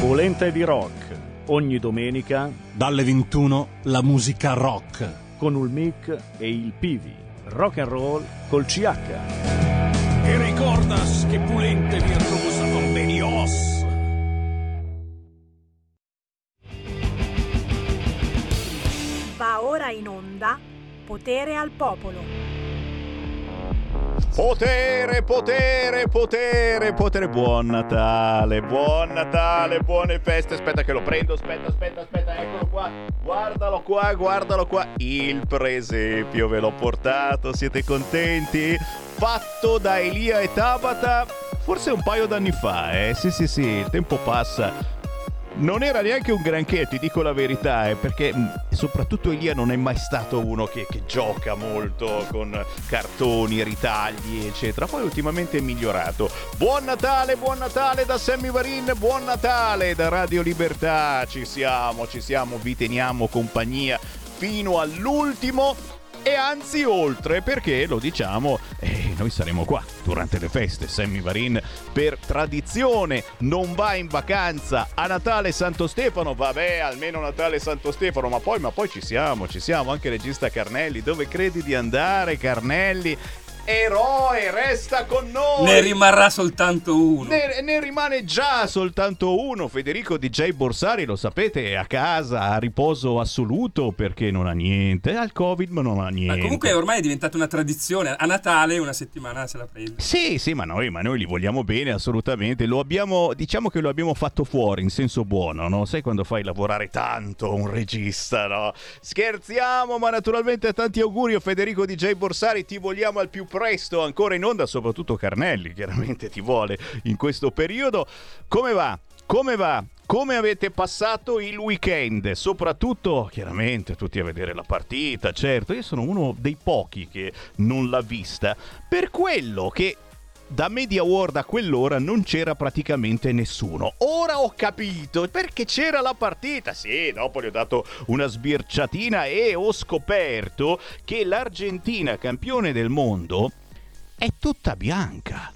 Volente di rock. Ogni domenica Dalle 21 la musica rock. con il mic e il Pivi. Rock and roll col CH. E ricordas che pulente virtuosa convenios. Va ora in onda Potere al Popolo. Potere, potere, potere, potere. Buon Natale, buon Natale, buone feste. Aspetta che lo prendo, aspetta, aspetta, aspetta, eccolo qua. Guardalo qua, guardalo qua. Il presepio ve l'ho portato, siete contenti? Fatto da Elia e Tabata forse un paio d'anni fa, eh. Sì, sì, sì, il tempo passa. Non era neanche un granché, ti dico la verità, eh, perché mh, soprattutto Elia non è mai stato uno che, che gioca molto con cartoni, ritagli, eccetera. Poi ultimamente è migliorato. Buon Natale, buon Natale da Sammy Varin, buon Natale da Radio Libertà. Ci siamo, ci siamo, vi teniamo compagnia fino all'ultimo e anzi oltre perché lo diciamo eh, noi saremo qua durante le feste Sammy Varin per tradizione. Non va in vacanza a Natale Santo Stefano. Vabbè almeno Natale Santo Stefano ma poi, ma poi ci siamo ci siamo. Anche regista Carnelli dove credi di andare Carnelli eroe resta con noi Ne rimarrà soltanto uno. ne, ne rimane già soltanto uno. Federico DJ Borsari, lo sapete, è a casa, a riposo assoluto perché non ha niente. Ha il Covid, ma non ha niente. Ma comunque ormai è diventata una tradizione. A Natale una settimana se la prende. Sì, sì, ma noi, ma noi li vogliamo bene, assolutamente. Lo abbiamo, diciamo che lo abbiamo fatto fuori in senso buono, no? Sai quando fai lavorare tanto un regista, no? Scherziamo, ma naturalmente tanti auguri a Federico DJ Borsari. Ti vogliamo al più presto ancora in onda, soprattutto Carnelli, chiaramente ti vuole in questo periodo. Come va? Come va? Come avete passato il weekend? Soprattutto, chiaramente, tutti a vedere la partita, certo. Io sono uno dei pochi che non l'ha vista. Per quello che da Media World a quell'ora non c'era praticamente nessuno. Ora ho capito perché c'era la partita. Sì, dopo gli ho dato una sbirciatina e ho scoperto che l'Argentina, campione del mondo, è tutta bianca.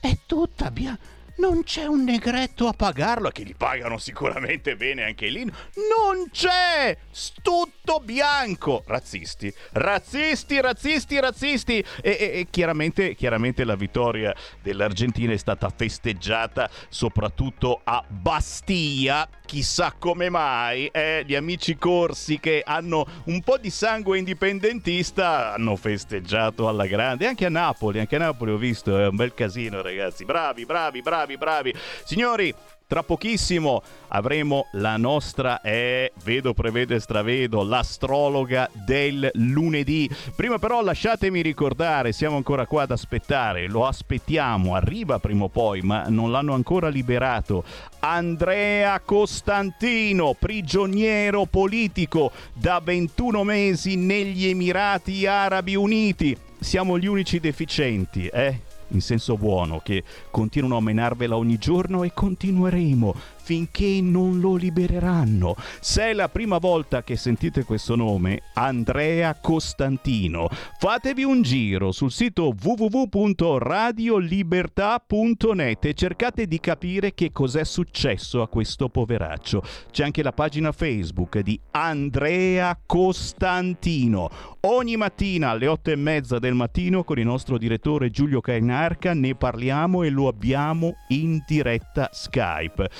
È tutta bianca. Non c'è un negretto a pagarlo, che gli pagano sicuramente bene anche lì. Non c'è! Tutto bianco! Razzisti, razzisti, razzisti, razzisti! E, e- e chiaramente, chiaramente la vittoria dell'Argentina è stata festeggiata soprattutto a Bastia. Chissà come mai, eh, gli amici corsi che hanno un po' di sangue indipendentista hanno festeggiato alla grande. Anche a Napoli, anche a Napoli ho visto, è un bel casino ragazzi. Bravi, bravi, bravi, bravi. Signori, tra pochissimo avremo la nostra, eh, vedo, prevede, stravedo, l'astrologa del lunedì. Prima però lasciatemi ricordare, siamo ancora qua ad aspettare, lo aspettiamo, arriva prima o poi, ma non l'hanno ancora liberato. Andrea Costantino, prigioniero politico da 21 mesi negli Emirati Arabi Uniti. Siamo gli unici deficienti, eh? In senso buono, che continuano a menarvela ogni giorno e continueremo finché non lo libereranno. Se è la prima volta che sentite questo nome, Andrea Costantino, fatevi un giro sul sito www.radiolibertà.net e cercate di capire che cos'è successo a questo poveraccio. C'è anche la pagina Facebook di Andrea Costantino. Ogni mattina alle otto e mezza del mattino con il nostro direttore Giulio Cainarca ne parliamo e lo abbiamo in diretta Skype.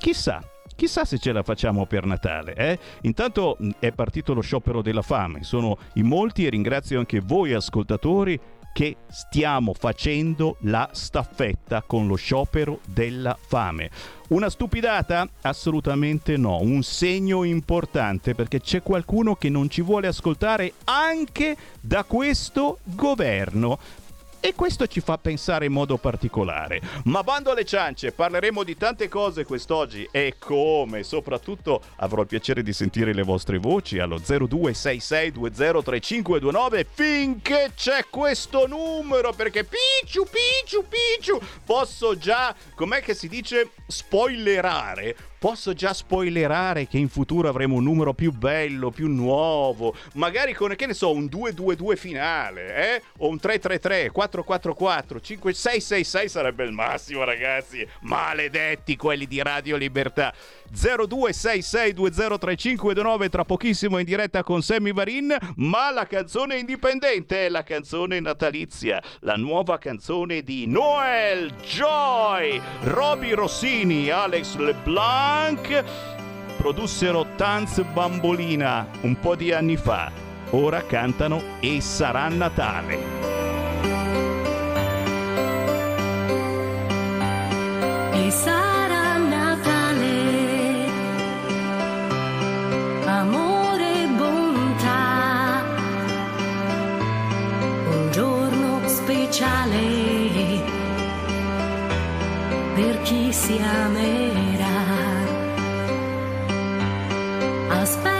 Chissà, chissà se ce la facciamo per Natale, eh? Intanto mh, è partito lo sciopero della fame, sono in molti e ringrazio anche voi ascoltatori che stiamo facendo la staffetta con lo sciopero della fame. Una stupidata? Assolutamente no, un segno importante perché c'è qualcuno che non ci vuole ascoltare anche da questo governo. E questo ci fa pensare in modo particolare. Ma bando alle ciance, parleremo di tante cose quest'oggi e come, soprattutto avrò il piacere di sentire le vostre voci allo 0266203529 finché c'è questo numero perché picciu picciu picciu posso già, com'è che si dice, spoilerare Posso già spoilerare che in futuro avremo un numero più bello, più nuovo, magari con, che ne so, un 222 finale, eh? O un 333, 0444 5666 sarebbe il massimo, ragazzi. Maledetti quelli di Radio Libertà. 0266203529 tra pochissimo in diretta con Sammy Varin, ma la canzone indipendente è la canzone natalizia, la nuova canzone di Noel Joy, Roby Rossini, Alex LeBlanc produssero Tanz Bambolina un po' di anni fa. Ora cantano E sarà Natale. E sarà amore e bontà, un giorno speciale per chi si amerà. Aspetto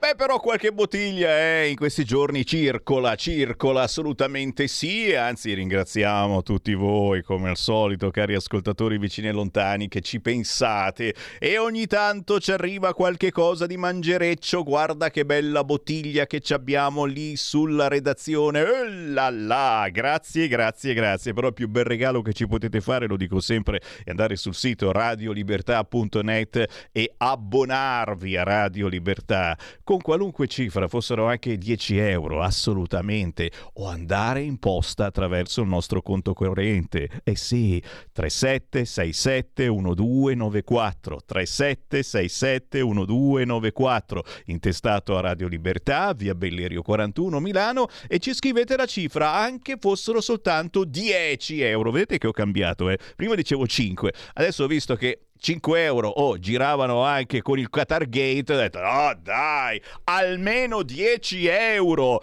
Beh, però qualche bottiglia eh, in questi giorni circola, circola assolutamente sì. Anzi, ringraziamo tutti voi, come al solito, cari ascoltatori vicini e lontani, che ci pensate. E ogni tanto ci arriva qualche cosa di mangereccio. Guarda che bella bottiglia che ci abbiamo lì sulla redazione. Oh là là, grazie, grazie, grazie. Però il più bel regalo che ci potete fare, lo dico sempre, è andare sul sito radiolibertà.net e abbonarvi a Radio Libertà con qualunque cifra, fossero anche 10 euro, assolutamente, o andare in posta attraverso il nostro conto corrente. Eh sì, 3767 1294, 3767 1294, intestato a Radio Libertà, via Bellerio 41 Milano e ci scrivete la cifra, anche fossero soltanto 10 euro. Vedete che ho cambiato, eh? Prima dicevo 5, adesso ho visto che 5 euro oh, giravano anche con il Qatar Gate, ho detto no dai, almeno 10 euro.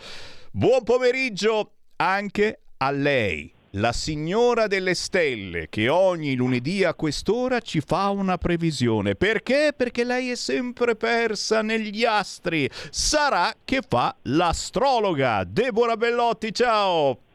Buon pomeriggio anche a lei. La signora delle stelle che ogni lunedì a quest'ora ci fa una previsione. Perché? Perché lei è sempre persa negli astri. Sarà che fa l'astrologa. Deborah Bellotti, ciao!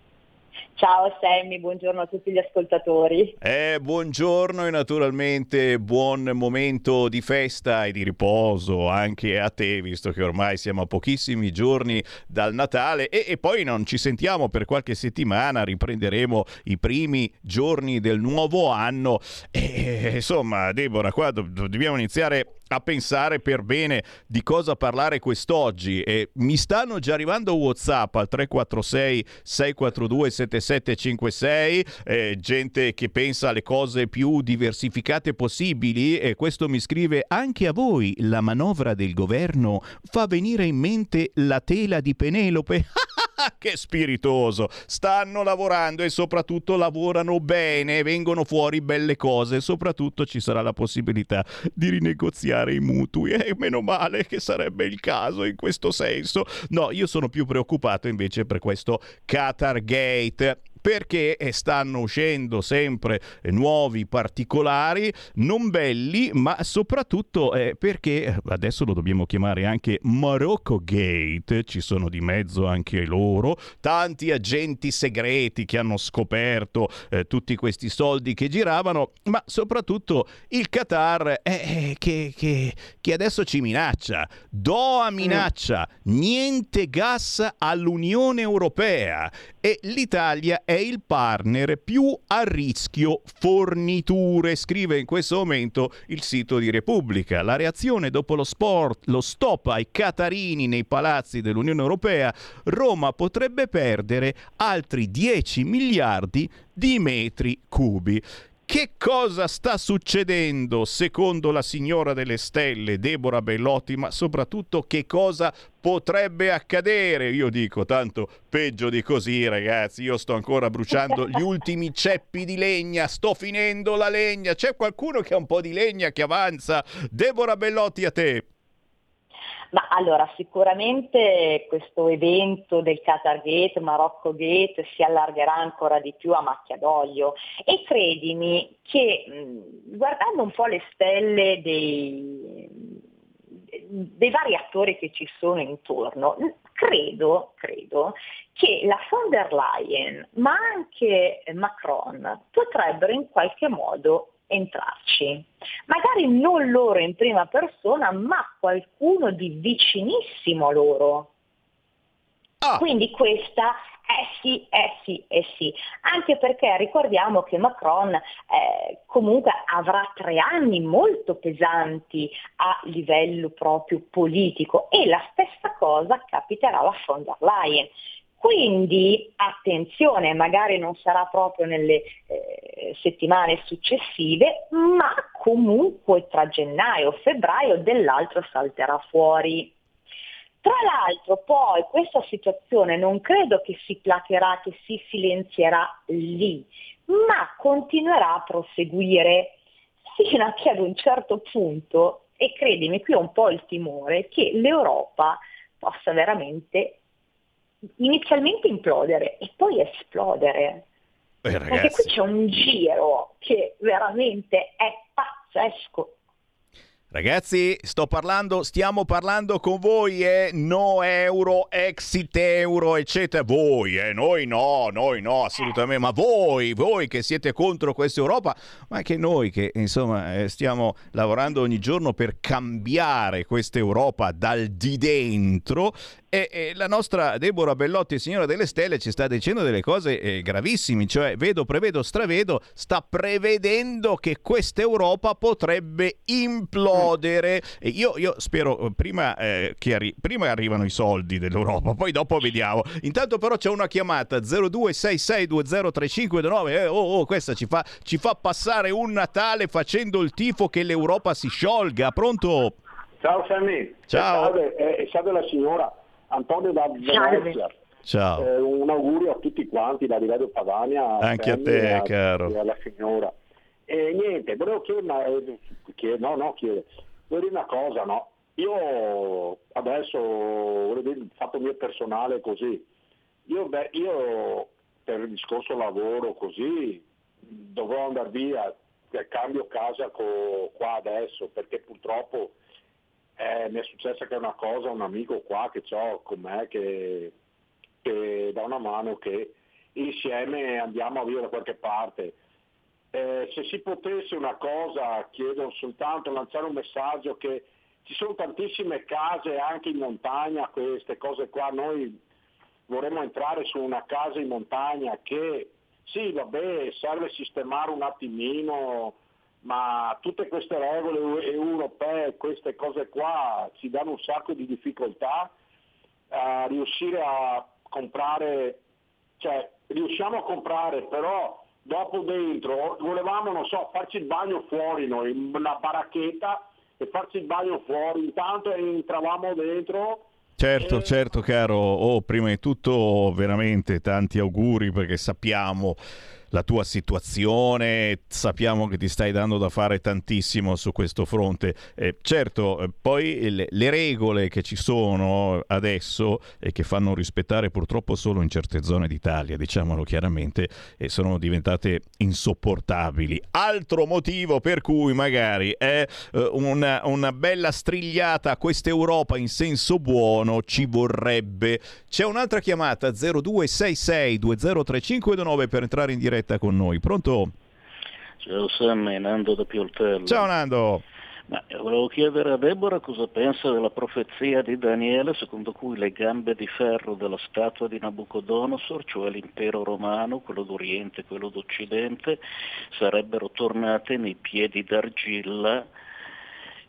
Ciao Sammy, buongiorno a tutti gli ascoltatori. Eh, buongiorno e naturalmente buon momento di festa e di riposo anche a te, visto che ormai siamo a pochissimi giorni dal Natale. E, e poi non ci sentiamo per qualche settimana, riprenderemo i primi giorni del nuovo anno. E insomma Deborah, qua do- dobbiamo iniziare a pensare per bene di cosa parlare quest'oggi. E mi stanno già arrivando Whatsapp al 346 642 7756 eh, gente che pensa alle cose più diversificate possibili e questo mi scrive anche a voi la manovra del governo fa venire in mente la tela di Penelope che spiritoso! Stanno lavorando e soprattutto lavorano bene, vengono fuori belle cose, soprattutto ci sarà la possibilità di rinegoziare i mutui. E meno male che sarebbe il caso in questo senso. No, io sono più preoccupato invece per questo Qatar Gate perché eh, stanno uscendo sempre eh, nuovi particolari, non belli, ma soprattutto eh, perché eh, adesso lo dobbiamo chiamare anche Morocco Gate, ci sono di mezzo anche loro, tanti agenti segreti che hanno scoperto eh, tutti questi soldi che giravano, ma soprattutto il Qatar eh, che, che, che adesso ci minaccia. Doha minaccia, niente gas all'Unione Europea e l'Italia è il partner più a rischio forniture, scrive in questo momento il sito di Repubblica. La reazione dopo lo, sport, lo stop ai catarini nei palazzi dell'Unione Europea, Roma potrebbe perdere altri 10 miliardi di metri cubi. Che cosa sta succedendo secondo la signora delle stelle, Deborah Bellotti, ma soprattutto che cosa potrebbe accadere? Io dico tanto peggio di così, ragazzi. Io sto ancora bruciando gli ultimi ceppi di legna, sto finendo la legna. C'è qualcuno che ha un po' di legna che avanza? Deborah Bellotti a te. Ma allora, sicuramente questo evento del Qatar Gate, Marocco Gate si allargherà ancora di più a macchia d'olio. E credimi che guardando un po' le stelle dei, dei vari attori che ci sono intorno, credo, credo che la von der Leyen, ma anche Macron, potrebbero in qualche modo entrarci. Magari non loro in prima persona, ma qualcuno di vicinissimo a loro. Ah. Quindi questa, eh sì, eh sì, eh sì, anche perché ricordiamo che Macron eh, comunque avrà tre anni molto pesanti a livello proprio politico e la stessa cosa capiterà alla von der Leyen. Quindi attenzione, magari non sarà proprio nelle eh, settimane successive, ma comunque tra gennaio e febbraio dell'altro salterà fuori. Tra l'altro poi questa situazione non credo che si placherà, che si silenzierà lì, ma continuerà a proseguire fino a che ad un certo punto, e credimi qui ho un po' il timore, che l'Europa possa veramente inizialmente implodere e poi esplodere. Eh, Perché qui c'è un giro che veramente è pazzesco. Ragazzi, sto parlando, stiamo parlando con voi, eh? No euro, exit euro, eccetera. Voi, eh? Noi no, noi no, assolutamente. Ma voi, voi che siete contro questa Europa, ma anche noi che, insomma, eh, stiamo lavorando ogni giorno per cambiare questa Europa dal di dentro. E, e la nostra Deborah Bellotti, signora delle stelle, ci sta dicendo delle cose eh, gravissime, cioè vedo, prevedo, stravedo, sta prevedendo che questa Europa potrebbe implodere. E io, io spero eh, prima, eh, che arri- prima arrivano i soldi dell'Europa, poi dopo vediamo. Intanto però c'è una chiamata 0266203529. Eh, oh, oh, questa ci fa, ci fa passare un Natale facendo il tifo che l'Europa si sciolga. Pronto? Ciao Sammy, Ciao. salve, eh, salve la signora Antonio da Venezia. Ciao. Eh, un augurio a tutti quanti da Livello Padania. Anche a te, e caro. E alla signora. E niente, volevo chiedere, eh, chied- no, no, chiedere, volevo dire una cosa, no? Io adesso, volevo dire il fatto mio personale così, io, beh, io per il discorso lavoro così dovrò andare via, eh, cambio casa co- qua adesso perché purtroppo eh, mi è successa che una cosa, un amico qua che ho con me che, che dà una mano che insieme andiamo a vivere da qualche parte. Eh, se si potesse una cosa, chiedo soltanto lanciare un messaggio che ci sono tantissime case anche in montagna, queste cose qua, noi vorremmo entrare su una casa in montagna che sì, vabbè, serve sistemare un attimino, ma tutte queste regole eu- europee, queste cose qua ci danno un sacco di difficoltà a riuscire a comprare, cioè riusciamo a comprare, però dopo dentro volevamo, non so, farci il bagno fuori noi, una baracchetta e farci il bagno fuori, intanto entravamo dentro Certo, certo, caro. Oh, prima di tutto, veramente tanti auguri perché sappiamo la tua situazione, sappiamo che ti stai dando da fare tantissimo su questo fronte. Eh, certo, eh, poi le, le regole che ci sono adesso e che fanno rispettare purtroppo solo in certe zone d'Italia, diciamolo chiaramente, eh, sono diventate insopportabili. Altro motivo per cui magari è eh, una, una bella strigliata a questa Europa in senso buono ci vorrebbe. C'è un'altra chiamata 0266 203529 per entrare in diretta con noi. Pronto? Ciao Sammy, Nando da Pioltello. Ciao Nando. Ma eh, volevo chiedere a Deborah cosa pensa della profezia di Daniele secondo cui le gambe di ferro della statua di Nabucodonosor, cioè l'impero romano, quello d'Oriente e quello d'Occidente, sarebbero tornate nei piedi d'argilla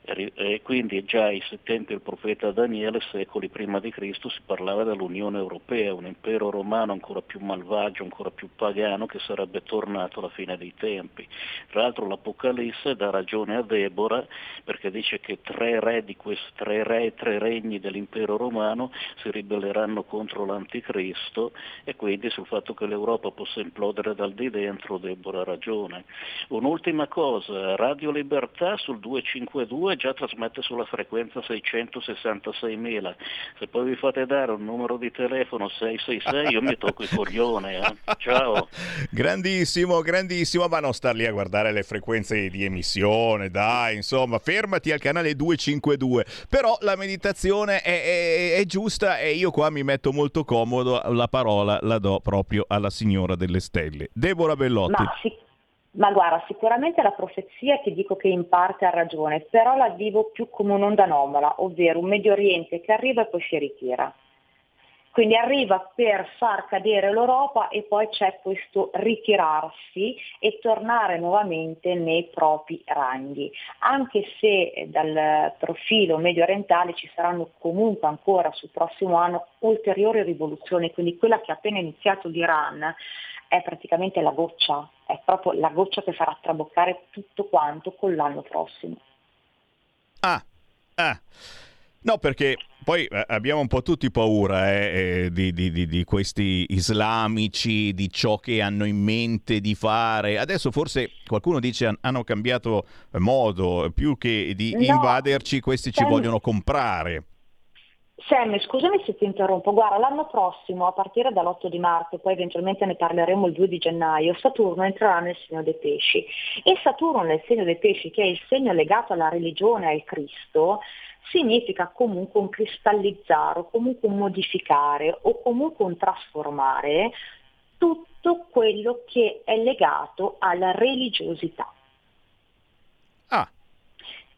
e quindi già ai tempi del profeta Daniele, secoli prima di Cristo, si parlava dell'Unione Europea, un impero romano ancora più malvagio, ancora più pagano che sarebbe tornato alla fine dei tempi. Tra l'altro l'Apocalisse dà ragione a Deborah perché dice che tre re di questi tre re e tre regni dell'impero romano si ribelleranno contro l'Anticristo e quindi sul fatto che l'Europa possa implodere dal di dentro Deborah ha ragione. Un'ultima cosa, Radio Libertà sul 252 già trasmette sulla frequenza 666.000. Se poi vi fate dare un numero di telefono 666 io mi tocco il coglione. Eh? Ciao. Grandissimo, grandissimo, ma non star lì a guardare le frequenze di emissione, dai, insomma, fermati al canale 252. Però la meditazione è, è- è giusta e io qua mi metto molto comodo, la parola la do proprio alla signora delle stelle. Deborah Bellotti. Ma, sì- ma guarda, sicuramente la profezia ti dico che in parte ha ragione, però la vivo più come un'onda anomala, ovvero un Medio Oriente che arriva e poi si ritira. Quindi arriva per far cadere l'Europa e poi c'è questo ritirarsi e tornare nuovamente nei propri ranghi. Anche se eh, dal profilo medio orientale ci saranno comunque ancora sul prossimo anno ulteriori rivoluzioni, quindi quella che ha appena iniziato l'Iran è praticamente la goccia, è proprio la goccia che farà traboccare tutto quanto con l'anno prossimo. Ah, ah. No, perché poi eh, abbiamo un po' tutti paura eh, eh, di, di- di- di questi islamici, di ciò che hanno in mente di fare. Adesso forse qualcuno dice han- hanno cambiato modo, più che di No. invaderci, questi ci vogliono comprare. Sam, scusami se ti interrompo, guarda, l'anno prossimo, a partire dall'8 di marzo, poi eventualmente ne parleremo il 2 di gennaio, Saturno entrerà nel segno dei pesci. E Saturno nel segno dei pesci, che è il segno legato alla religione, al Cristo, significa comunque un cristallizzare o comunque un modificare o comunque un trasformare tutto quello che è legato alla religiosità.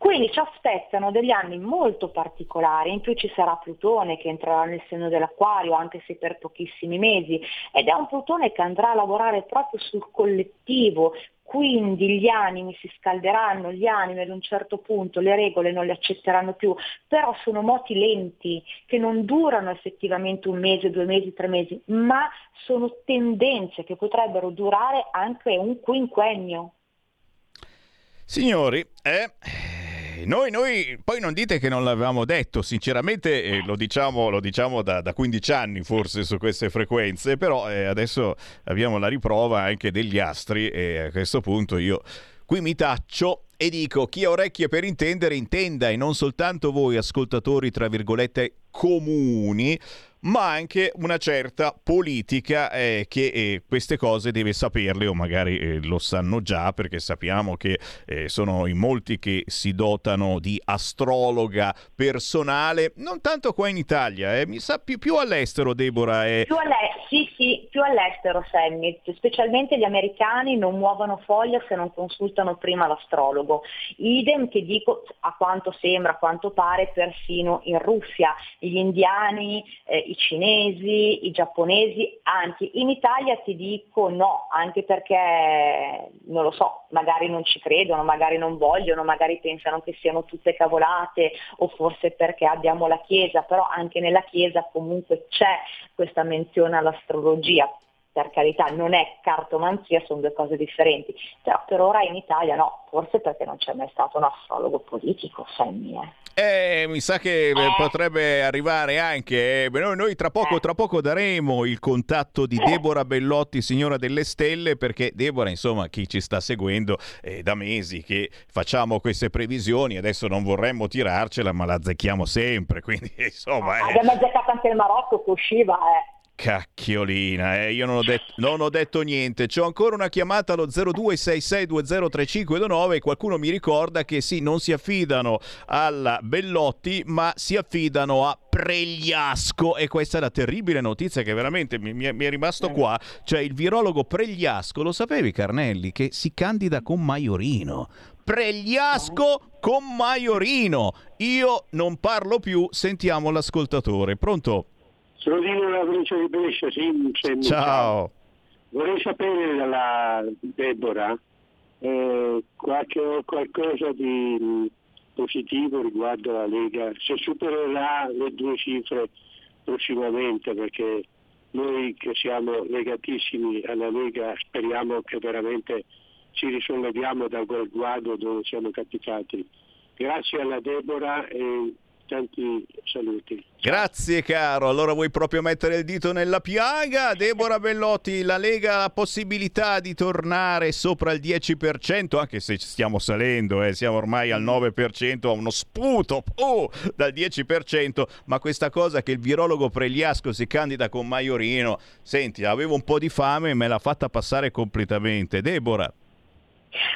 Quindi ci aspettano degli anni molto particolari, in più ci sarà Plutone che entrerà nel segno dell'acquario, anche se per pochissimi mesi, ed è un Plutone che andrà a lavorare proprio sul collettivo, quindi gli animi si scalderanno, gli animi ad un certo punto le regole non le accetteranno più, però sono moti lenti che non durano effettivamente un mese, due mesi, tre mesi, ma sono tendenze che potrebbero durare anche un quinquennio. Signori, eh, noi, noi, poi non dite che non l'avevamo detto, sinceramente eh, lo diciamo, lo diciamo da, da, 15 anni forse su queste frequenze, però eh, adesso abbiamo la riprova anche degli astri e a questo punto io qui mi taccio e dico chi ha orecchie per intendere intenda e non soltanto voi ascoltatori tra virgolette comuni ma anche una certa politica eh, che eh, queste cose deve saperle o magari eh, lo sanno già perché sappiamo che eh, sono in molti che si dotano di astrologa personale, non tanto qua in Italia, eh, mi sa più, più all'estero Deborah. Eh. Più all'estero, sì sì, più all'estero Sammy, specialmente gli americani non muovono foglia se non consultano prima l'astrologo. Idem che dico a quanto sembra, a quanto pare persino in Russia, gli indiani, i i cinesi, i giapponesi, anzi in Italia ti dico no, anche perché non lo so, magari non ci credono, magari non vogliono, magari pensano che siano tutte cavolate o forse perché abbiamo la Chiesa, però anche nella Chiesa comunque c'è questa menzione all'astrologia. Per carità, non è cartomanzia, sono due cose differenti. Però per ora in Italia no, forse perché non c'è mai stato un astrologo politico, Sammy. Eh. Eh, mi sa che eh. potrebbe arrivare anche. Eh, noi, noi tra, poco, tra, poco, daremo il contatto di Deborah Bellotti, signora delle stelle, perché Deborah, insomma, chi ci sta seguendo è da mesi che facciamo queste previsioni. Adesso non vorremmo tirarcela, ma la azzecchiamo sempre. Quindi, insomma. Eh. Abbiamo azzeccato anche il Marocco che usciva, eh. Cacchiolina, eh, io non ho, detto, non ho, detto, niente. C'ho ancora una chiamata allo 0266203529 e qualcuno mi ricorda che sì, non si affidano alla Bellotti, ma si affidano a Pregliasco. E questa è la terribile notizia che veramente mi, mi, è, mi è, rimasto qua. Cioè il virologo Pregliasco, lo sapevi Carnelli, che si candida con Maiorino. Pregliasco con Maiorino. Io non parlo più, sentiamo l'ascoltatore. Pronto? Di una provincia di Brescia, sì, ciao. Vorrei sapere dalla Deborah eh, qualche, qualcosa di mh, positivo riguardo la Lega, se supererà le due cifre prossimamente, perché noi che siamo legatissimi alla Lega speriamo che veramente ci risolleviamo da quel guardo dove siamo capitati. Grazie alla Deborah e tanti saluti. Grazie caro, allora vuoi proprio mettere il dito nella piaga? Deborah Bellotti, la Lega ha la possibilità di tornare sopra il 10%, anche se stiamo salendo, eh, siamo ormai al 9%, a uno sputo oh, dal 10%, ma questa cosa che il virologo Pregliasco si candida con Maiorino, senti, avevo un po' di fame e me l'ha fatta passare completamente. Deborah.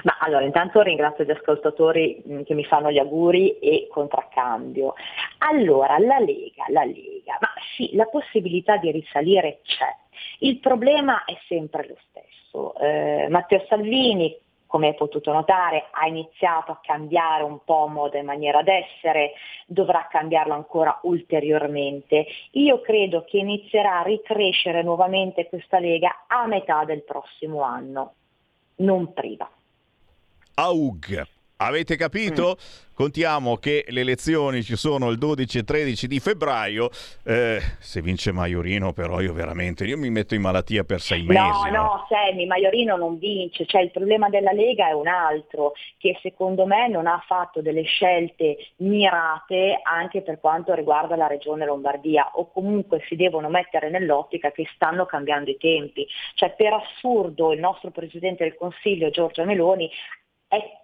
Ma allora, intanto ringrazio gli ascoltatori mh, che mi fanno gli auguri e contraccambio. Allora, la Lega, la Lega, ma sì, la possibilità di risalire c'è. Il problema è sempre lo stesso. Eh, Matteo Salvini, come hai potuto notare, ha iniziato a cambiare un po' modo e maniera d'essere, dovrà cambiarlo ancora ulteriormente. Io credo che inizierà a ricrescere nuovamente questa Lega a metà del prossimo anno, non prima. AUG. Avete capito? Mm. Contiamo che le elezioni ci sono il 12 e 13 di febbraio. Eh, se vince Maiorino, però, io veramente io mi metto in malattia per sei mesi. No, no, no Sammy, Maiorino non vince. Cioè, il problema della Lega è un altro, che secondo me non ha fatto delle scelte mirate anche per quanto riguarda la regione Lombardia, o comunque si devono mettere nell'ottica che stanno cambiando i tempi. Cioè, per assurdo, il nostro Presidente del Consiglio, Giorgia Meloni, è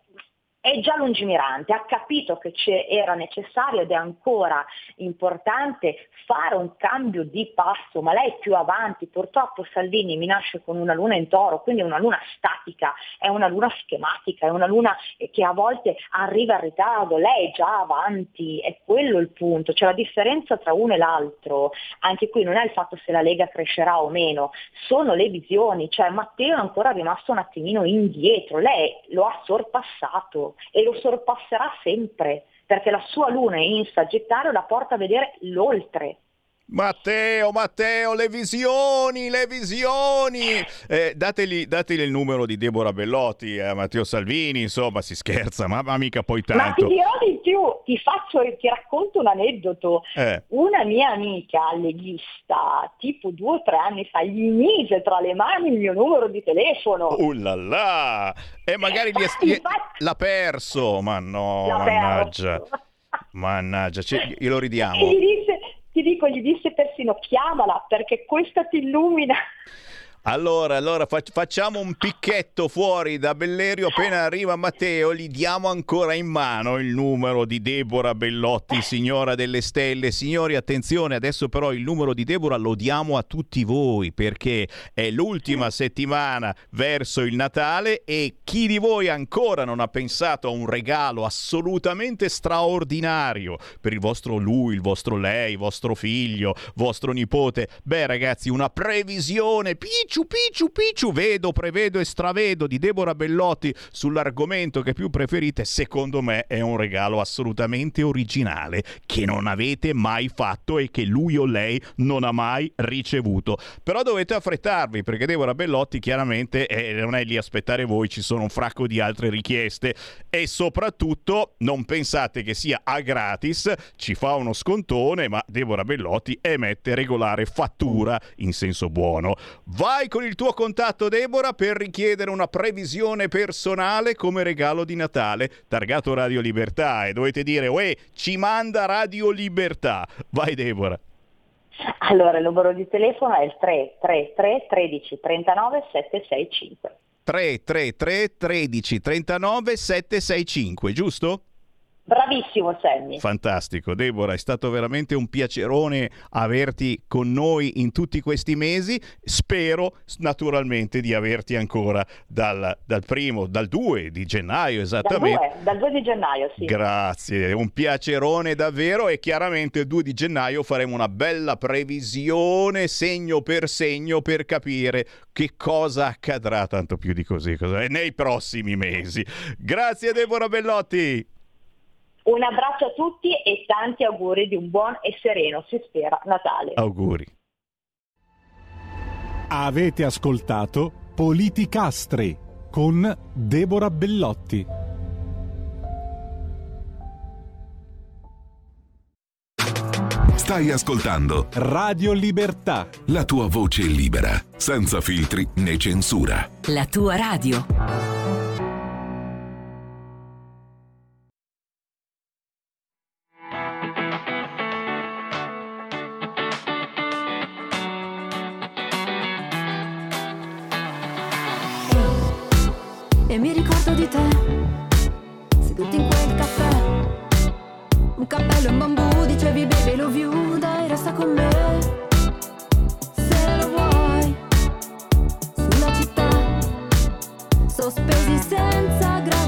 è già lungimirante, ha capito che era necessario ed è ancora importante fare un cambio di passo, ma lei è più avanti, purtroppo Salvini mi nasce con una luna in toro, quindi è una luna statica, è una luna schematica, è una luna che a volte arriva in ritardo, lei è già avanti, è quello il punto, cioè la differenza tra uno e l'altro, anche qui non è il fatto se la Lega crescerà o meno, sono le visioni, cioè Matteo è ancora rimasto un attimino indietro, lei lo ha sorpassato e lo sorpasserà sempre, perché la sua luna in Sagittario la porta a vedere l'oltre. Matteo, Matteo, le visioni, le visioni. Eh, dategli, dategli il numero di Deborah Bellotti a Matteo Salvini, insomma, si scherza, ma, ma mica poi Ma ti tanto. dirò di più, ti faccio, ti racconto un aneddoto. Eh. Una mia amica leghista, tipo due o tre anni fa, gli mise tra le mani il mio numero di telefono. Uh là là! E magari gli è- Infatti, l'ha perso, ma no, mannaggia. Mannaggia, cioè, glielo E ridiamo. gli disse, ti dico, gli disse persino chiamala perché questa ti illumina. Allora, allora fac- facciamo un picchetto fuori da Bellerio. Appena arriva Matteo, gli diamo ancora in mano il numero di Deborah Bellotti, signora delle stelle. Signori, attenzione, adesso però il numero di Deborah lo diamo a tutti voi perché è l'ultima settimana verso il Natale e chi di voi ancora non ha pensato a un regalo assolutamente straordinario per il vostro lui, il vostro lei, vostro figlio, vostro nipote? Beh, ragazzi, una previsione picciu picciu picciu vedo, prevedo e stravedo di Deborah Bellotti sull'argomento che più preferite, secondo me è un regalo assolutamente originale che non avete mai fatto e che lui o lei non ha mai ricevuto. Però dovete affrettarvi perché Deborah Bellotti chiaramente eh, non è lì a aspettare voi, ci sono un fracco di altre richieste e soprattutto non pensate che sia a gratis, ci fa uno scontone, ma Deborah Bellotti emette regolare fattura in senso buono. Vai con il tuo contatto Deborah per richiedere una previsione personale come regalo di Natale, targato Radio Libertà e dovete dire "Uè, ci manda Radio Libertà". Vai Deborah. Allora, il numero di telefono è il 333 13 39 765. 333 13 39 765, giusto? Bravissimo Sammy. Fantastico, Deborah, è stato veramente un piacerone averti con noi in tutti questi mesi. Spero naturalmente di averti ancora dal, dal primo, dal 2 di gennaio Dal esattamente. 2, dal 2 di gennaio, sì. Grazie, un piacerone davvero e chiaramente il 2 di gennaio faremo una bella previsione segno per segno per capire che cosa accadrà tanto più di così cosa- nei prossimi mesi. Grazie Deborah Bellotti. Un abbraccio a tutti e tanti auguri di un buon e sereno, si spera, Natale. Auguri. Avete ascoltato Politicastri con Deborah Bellotti. Stai ascoltando Radio Libertà. la tua voce libera, senza filtri né censura. La tua radio. Un cappello in bambù, dicevi baby love you, dai resta con me. Se lo vuoi, sulla città, sospesi senza gravità.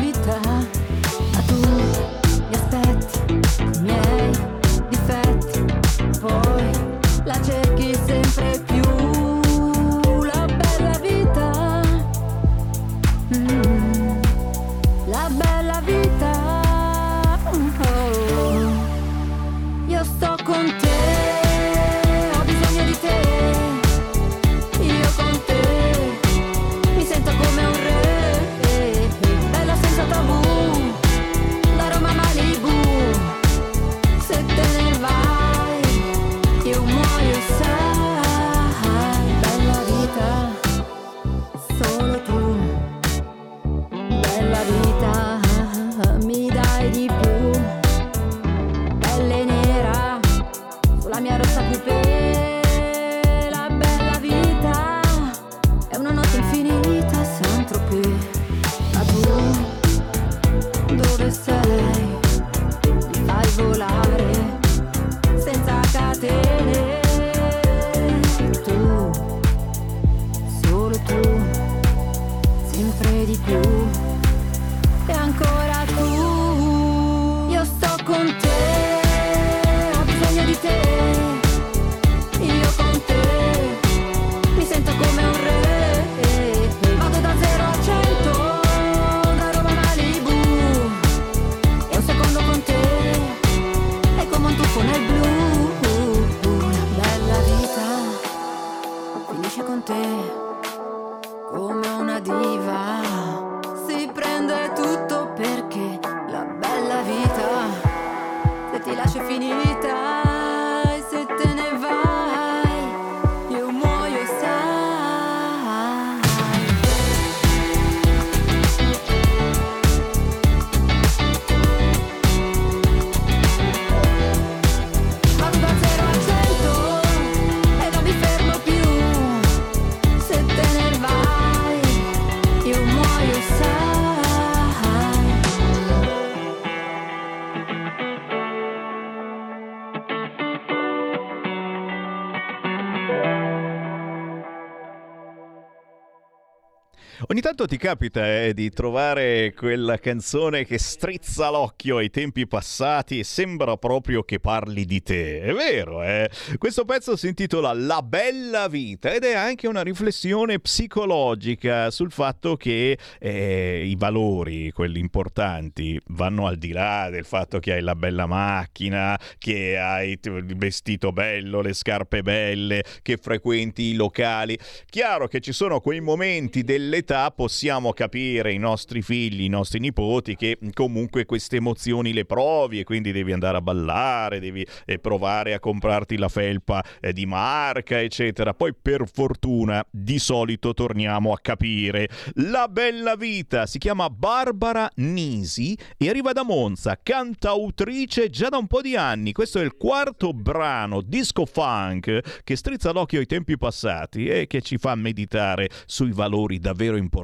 Tanto ti capita eh, di trovare quella canzone che strizza l'occhio ai tempi passati e sembra proprio che parli di te. È vero, eh? Questo pezzo si intitola La bella vita ed è anche una riflessione psicologica sul fatto che eh, i valori, quelli importanti, vanno al di là del fatto che hai la bella macchina, che hai il vestito bello, le scarpe belle, che frequenti i locali. Chiaro che ci sono quei momenti delle età possiamo capire i nostri figli, i nostri nipoti che comunque queste emozioni le provi e quindi devi andare a ballare, devi eh, provare a comprarti la felpa eh, di marca, eccetera. Poi per fortuna di solito torniamo a capire. La bella vita si chiama Barbara Nisi e arriva da Monza, cantautrice già da un po' di anni. Questo è il quarto brano disco funk che strizza l'occhio ai tempi passati e che ci fa meditare sui valori davvero importanti.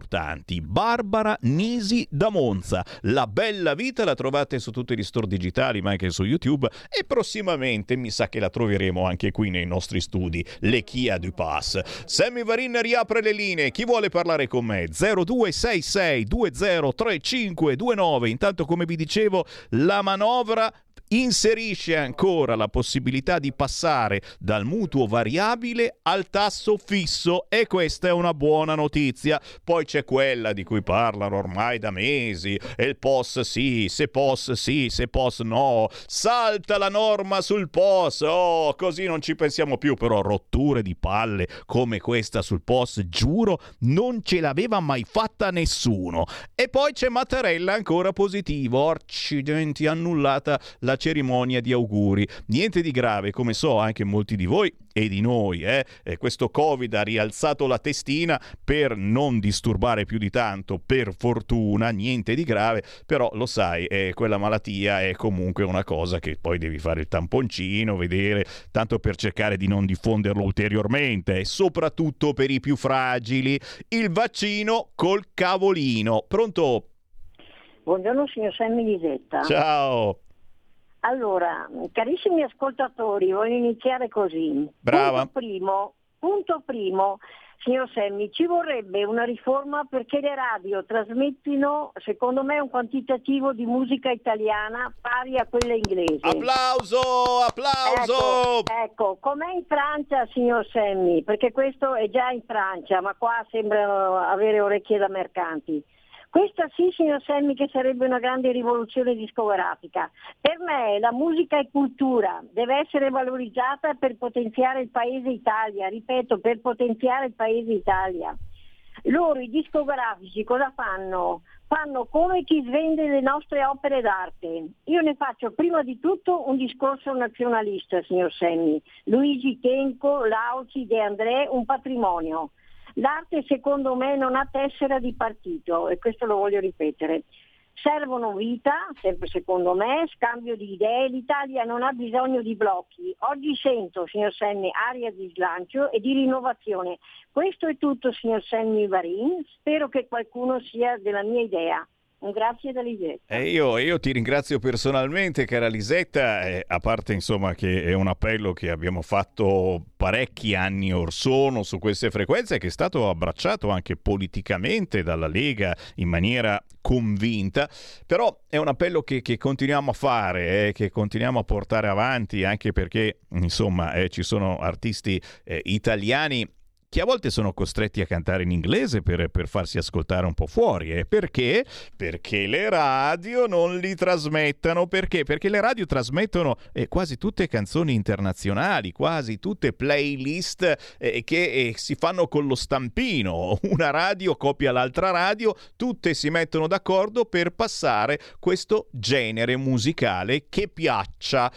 Barbara Nisi da Monza. La bella vita la trovate su tutti gli store digitali, ma anche su YouTube e prossimamente mi sa che la troveremo anche qui nei nostri studi. Le Chia du Pass. Sammy Varin riapre le linee. Chi vuole parlare con me? 0266 203529. Intanto, come vi dicevo, la manovra inserisce ancora la possibilità di passare dal mutuo variabile al tasso fisso. E questa è una buona notizia. Poi c'è quella di cui parlano ormai da mesi, e il POS sì, se POS sì, se POS no, salta la norma sul POS, oh, così non ci pensiamo più, però rotture di palle come questa sul POS, giuro, non ce l'aveva mai fatta nessuno. E poi c'è Mattarella ancora positivo, accidenti, annullata la cerimonia di auguri. Niente di grave, come so anche molti di voi e di noi. Eh? E questo Covid ha rialzato la testina per non disturbare più di tanto, per fortuna, niente di grave, però lo sai, eh, quella malattia è comunque una cosa che poi devi fare il tamponcino, vedere, tanto per cercare di non diffonderlo ulteriormente e soprattutto per i più fragili, il vaccino col cavolino. Pronto? Buongiorno signor Sammy Lisetta. Ciao. Allora, carissimi ascoltatori, voglio iniziare così. Brava. Punto primo, punto primo signor Semmi, ci vorrebbe una riforma perché le radio trasmettino, secondo me, un quantitativo di musica italiana pari a quella inglese. Applauso, applauso! Ecco, ecco com'è in Francia, signor Semmi? Perché questo è già in Francia, ma qua sembrano avere orecchie da mercanti. Questa sì, signor Semmi, che sarebbe una grande rivoluzione discografica. Per me la musica è cultura, deve essere valorizzata per potenziare il paese Italia, ripeto, per potenziare il paese Italia. Loro, i discografici, cosa fanno? Fanno come chi svende le nostre opere d'arte. Io ne faccio prima di tutto un discorso nazionalista, signor Semmi. Luigi Tenco, Lauci, De André, un patrimonio. L'arte secondo me non ha tessera di partito e questo lo voglio ripetere. Servono vita, sempre secondo me, scambio di idee, l'Italia non ha bisogno di blocchi. Oggi sento, signor Senni, aria di slancio e di rinnovazione. Questo è tutto, signor Senni Varin. Spero che qualcuno sia della mia idea. Un grazie da Lisetta. E io, io, ti ringrazio personalmente, cara Lisetta, eh, a parte insomma che è un appello che abbiamo fatto parecchi anni or sono su queste frequenze, che è stato abbracciato anche politicamente dalla Lega in maniera convinta, però è un appello che, che continuiamo a fare, eh, che continuiamo a portare avanti, anche perché insomma eh, ci sono artisti eh, italiani che a volte sono costretti a cantare in inglese per, per farsi ascoltare un po' fuori. E perché? Perché le radio non li trasmettono. Perché? Perché le radio trasmettono eh, quasi tutte canzoni internazionali, quasi tutte playlist eh, che eh, si fanno con lo stampino. Una radio copia l'altra radio, tutte si mettono d'accordo per passare questo genere musicale che piaccia.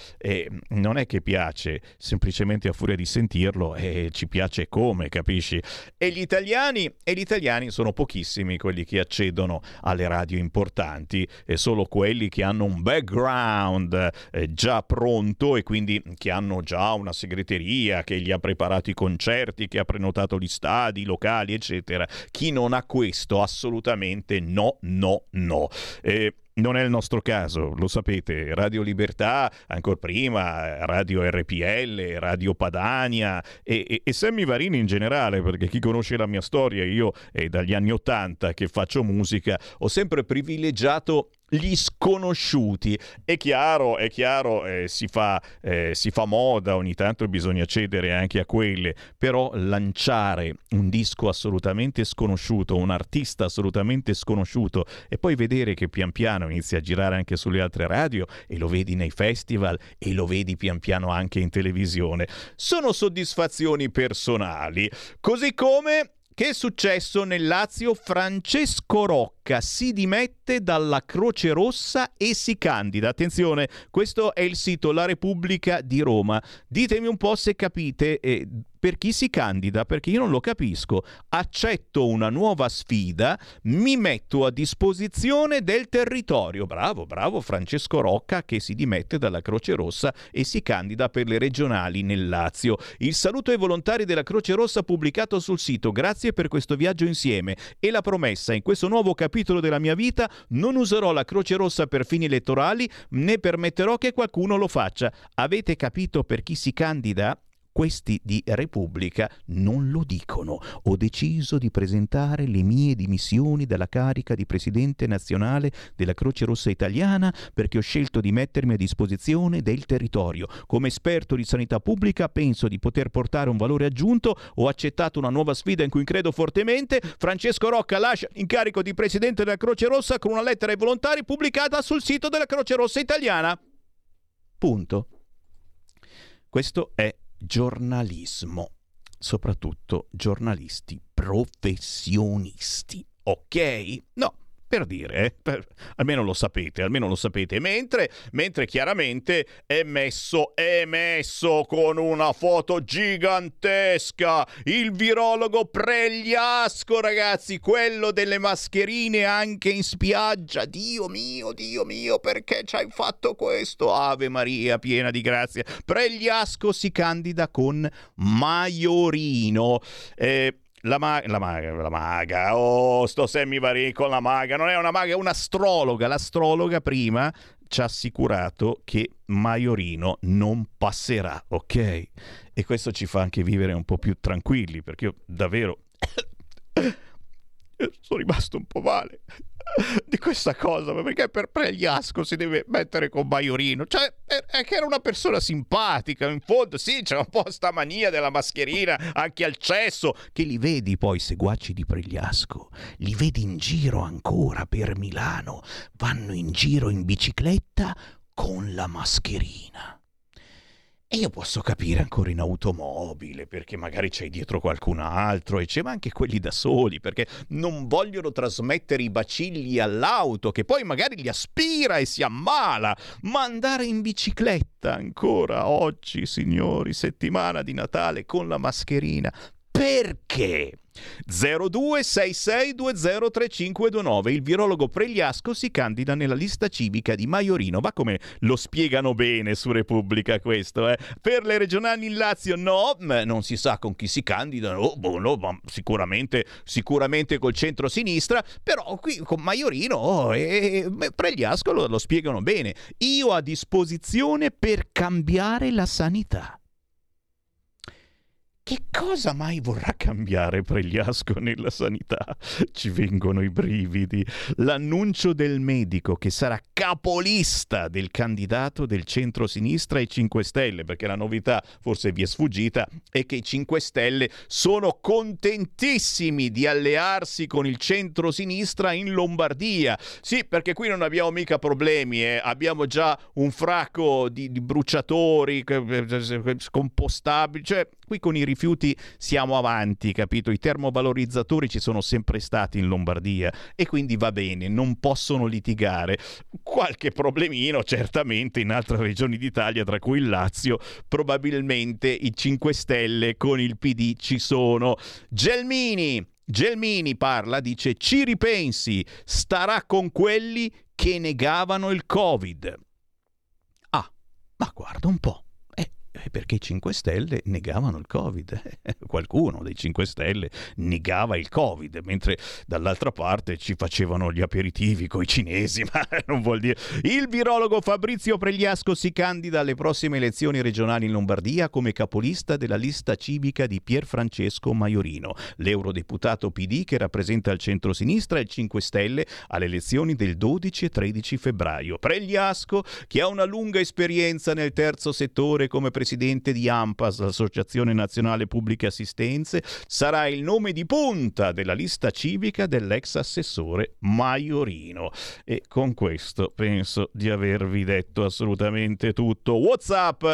non è che piace, semplicemente a furia di sentirlo eh, ci piace come, capito? Capisci? E gli italiani, e gli italiani sono pochissimi quelli che accedono alle radio importanti, e solo quelli che hanno un background eh, già pronto e quindi che hanno già una segreteria che gli ha preparato i concerti, che ha prenotato gli stadi, i locali, eccetera. Chi non ha questo, assolutamente no, no, no. Eh, Non è il nostro caso, lo sapete, Radio Libertà, ancora prima, Radio RPL, Radio Padania e, e, e Sammy Varini in generale, perché chi conosce la mia storia, io è dagli anni Ottanta che faccio musica, ho sempre privilegiato gli sconosciuti. È chiaro, è chiaro, eh, si, fa, eh, si fa moda, ogni tanto bisogna cedere anche a quelle, però lanciare un disco assolutamente sconosciuto, un artista assolutamente sconosciuto e poi vedere che pian piano inizia a girare anche sulle altre radio e lo vedi nei festival e lo vedi pian piano anche in televisione, sono soddisfazioni personali. Così come che è successo nel Lazio? Francesco Rocca si dimette dalla Croce Rossa e si candida. Attenzione, questo è il sito La Repubblica di Roma. Ditemi un po' se capite eh, per chi si candida, perché io non lo capisco. Accetto una nuova sfida, mi metto a disposizione del territorio. Bravo, bravo Francesco Rocca che si dimette dalla Croce Rossa e si candida per le regionali nel Lazio. Il saluto ai volontari della Croce Rossa pubblicato sul sito. Grazie per questo viaggio insieme e la promessa in questo nuovo capitolo della mia vita non userò la Croce Rossa per fini elettorali né permetterò che qualcuno lo faccia. Avete capito per chi si candida? Questi di Repubblica non lo dicono. Ho deciso di presentare le mie dimissioni dalla carica di presidente nazionale della Croce Rossa Italiana perché ho scelto di mettermi a disposizione del territorio. Come esperto di sanità pubblica penso di poter portare un valore aggiunto. Ho accettato una nuova sfida in cui credo fortemente. Francesco Rocca lascia l'incarico di presidente della Croce Rossa con una lettera ai volontari pubblicata sul sito della Croce Rossa Italiana. Punto. Questo è giornalismo, soprattutto giornalisti professionisti. Ok? No, per dire, eh, per, almeno lo sapete, almeno lo sapete. Mentre, mentre chiaramente è messo, è messo con una foto gigantesca il virologo Pregliasco, ragazzi, quello delle mascherine anche in spiaggia. Dio mio, Dio mio, perché ci hai fatto questo? Ave Maria, piena di grazia. Pregliasco si candida con Maiorino. Eh, la, ma- la, maga, la maga, oh, sto Sammy con la maga, non è una maga, è un'astrologa. L'astrologa prima ci ha assicurato che Maiorino non passerà, ok? E questo ci fa anche vivere un po' più tranquilli, perché io davvero sono rimasto un po' male di questa cosa, perché per Pregliasco si deve mettere con Baiorino, cioè è che era una persona simpatica, in fondo sì, c'è un po' sta mania della mascherina anche al cesso, che li vedi poi seguaci di Pregliasco, li vedi in giro ancora per Milano, vanno in giro in bicicletta con la mascherina. E io posso capire ancora in automobile, perché magari c'è dietro qualcun altro, e c'è anche quelli da soli, perché non vogliono trasmettere i bacilli all'auto, che poi magari li aspira e si ammala. Ma andare in bicicletta ancora oggi, signori, settimana di Natale con la mascherina, perché? 0266203529 il virologo Pregliasco si candida nella lista civica di Maiorino. Va come lo spiegano bene su Repubblica questo eh? per le regionali in Lazio no non si sa con chi si candidano. Oh, boh, no, sicuramente, sicuramente col centro-sinistra. Però qui con Maiorino oh, e Pregliasco lo, lo spiegano bene. Io a disposizione per cambiare la sanità che cosa mai vorrà cambiare Pregliasco nella sanità? Ci vengono i brividi. L'annuncio del medico che sarà capolista del candidato del centro-sinistra ai 5 Stelle, perché la novità forse vi è sfuggita, è che i 5 Stelle sono contentissimi di allearsi con il centro-sinistra in Lombardia. Sì, perché qui non abbiamo mica problemi, eh. abbiamo già un fracco di, di bruciatori scompostabili, cioè qui con i rifiuti siamo avanti, capito? I termovalorizzatori ci sono sempre stati in Lombardia e quindi va bene, non possono litigare. Qualche problemino certamente in altre regioni d'Italia, tra cui il Lazio, probabilmente i 5 Stelle con il PD ci sono. Gelmini, Gelmini parla, dice ci ripensi, starà con quelli che negavano il Covid. Ah, ma guarda un po'. Perché i 5 Stelle negavano il Covid. Qualcuno dei 5 Stelle negava il Covid, mentre dall'altra parte ci facevano gli aperitivi coi cinesi, ma non vuol dire. Il virologo Fabrizio Pregliasco si candida alle prossime elezioni regionali in Lombardia come capolista della lista civica di Pier Francesco Maiorino, l'eurodeputato PD che rappresenta il centro-sinistra e il 5 Stelle alle elezioni del 12 e 13 febbraio. Pregliasco, che ha una lunga esperienza nel terzo settore come presidente di AMPAS, l'Associazione Nazionale Pubbliche Assistenze, sarà il nome di punta della lista civica dell'ex assessore Maiorino. E con questo penso di avervi detto assolutamente tutto. WhatsApp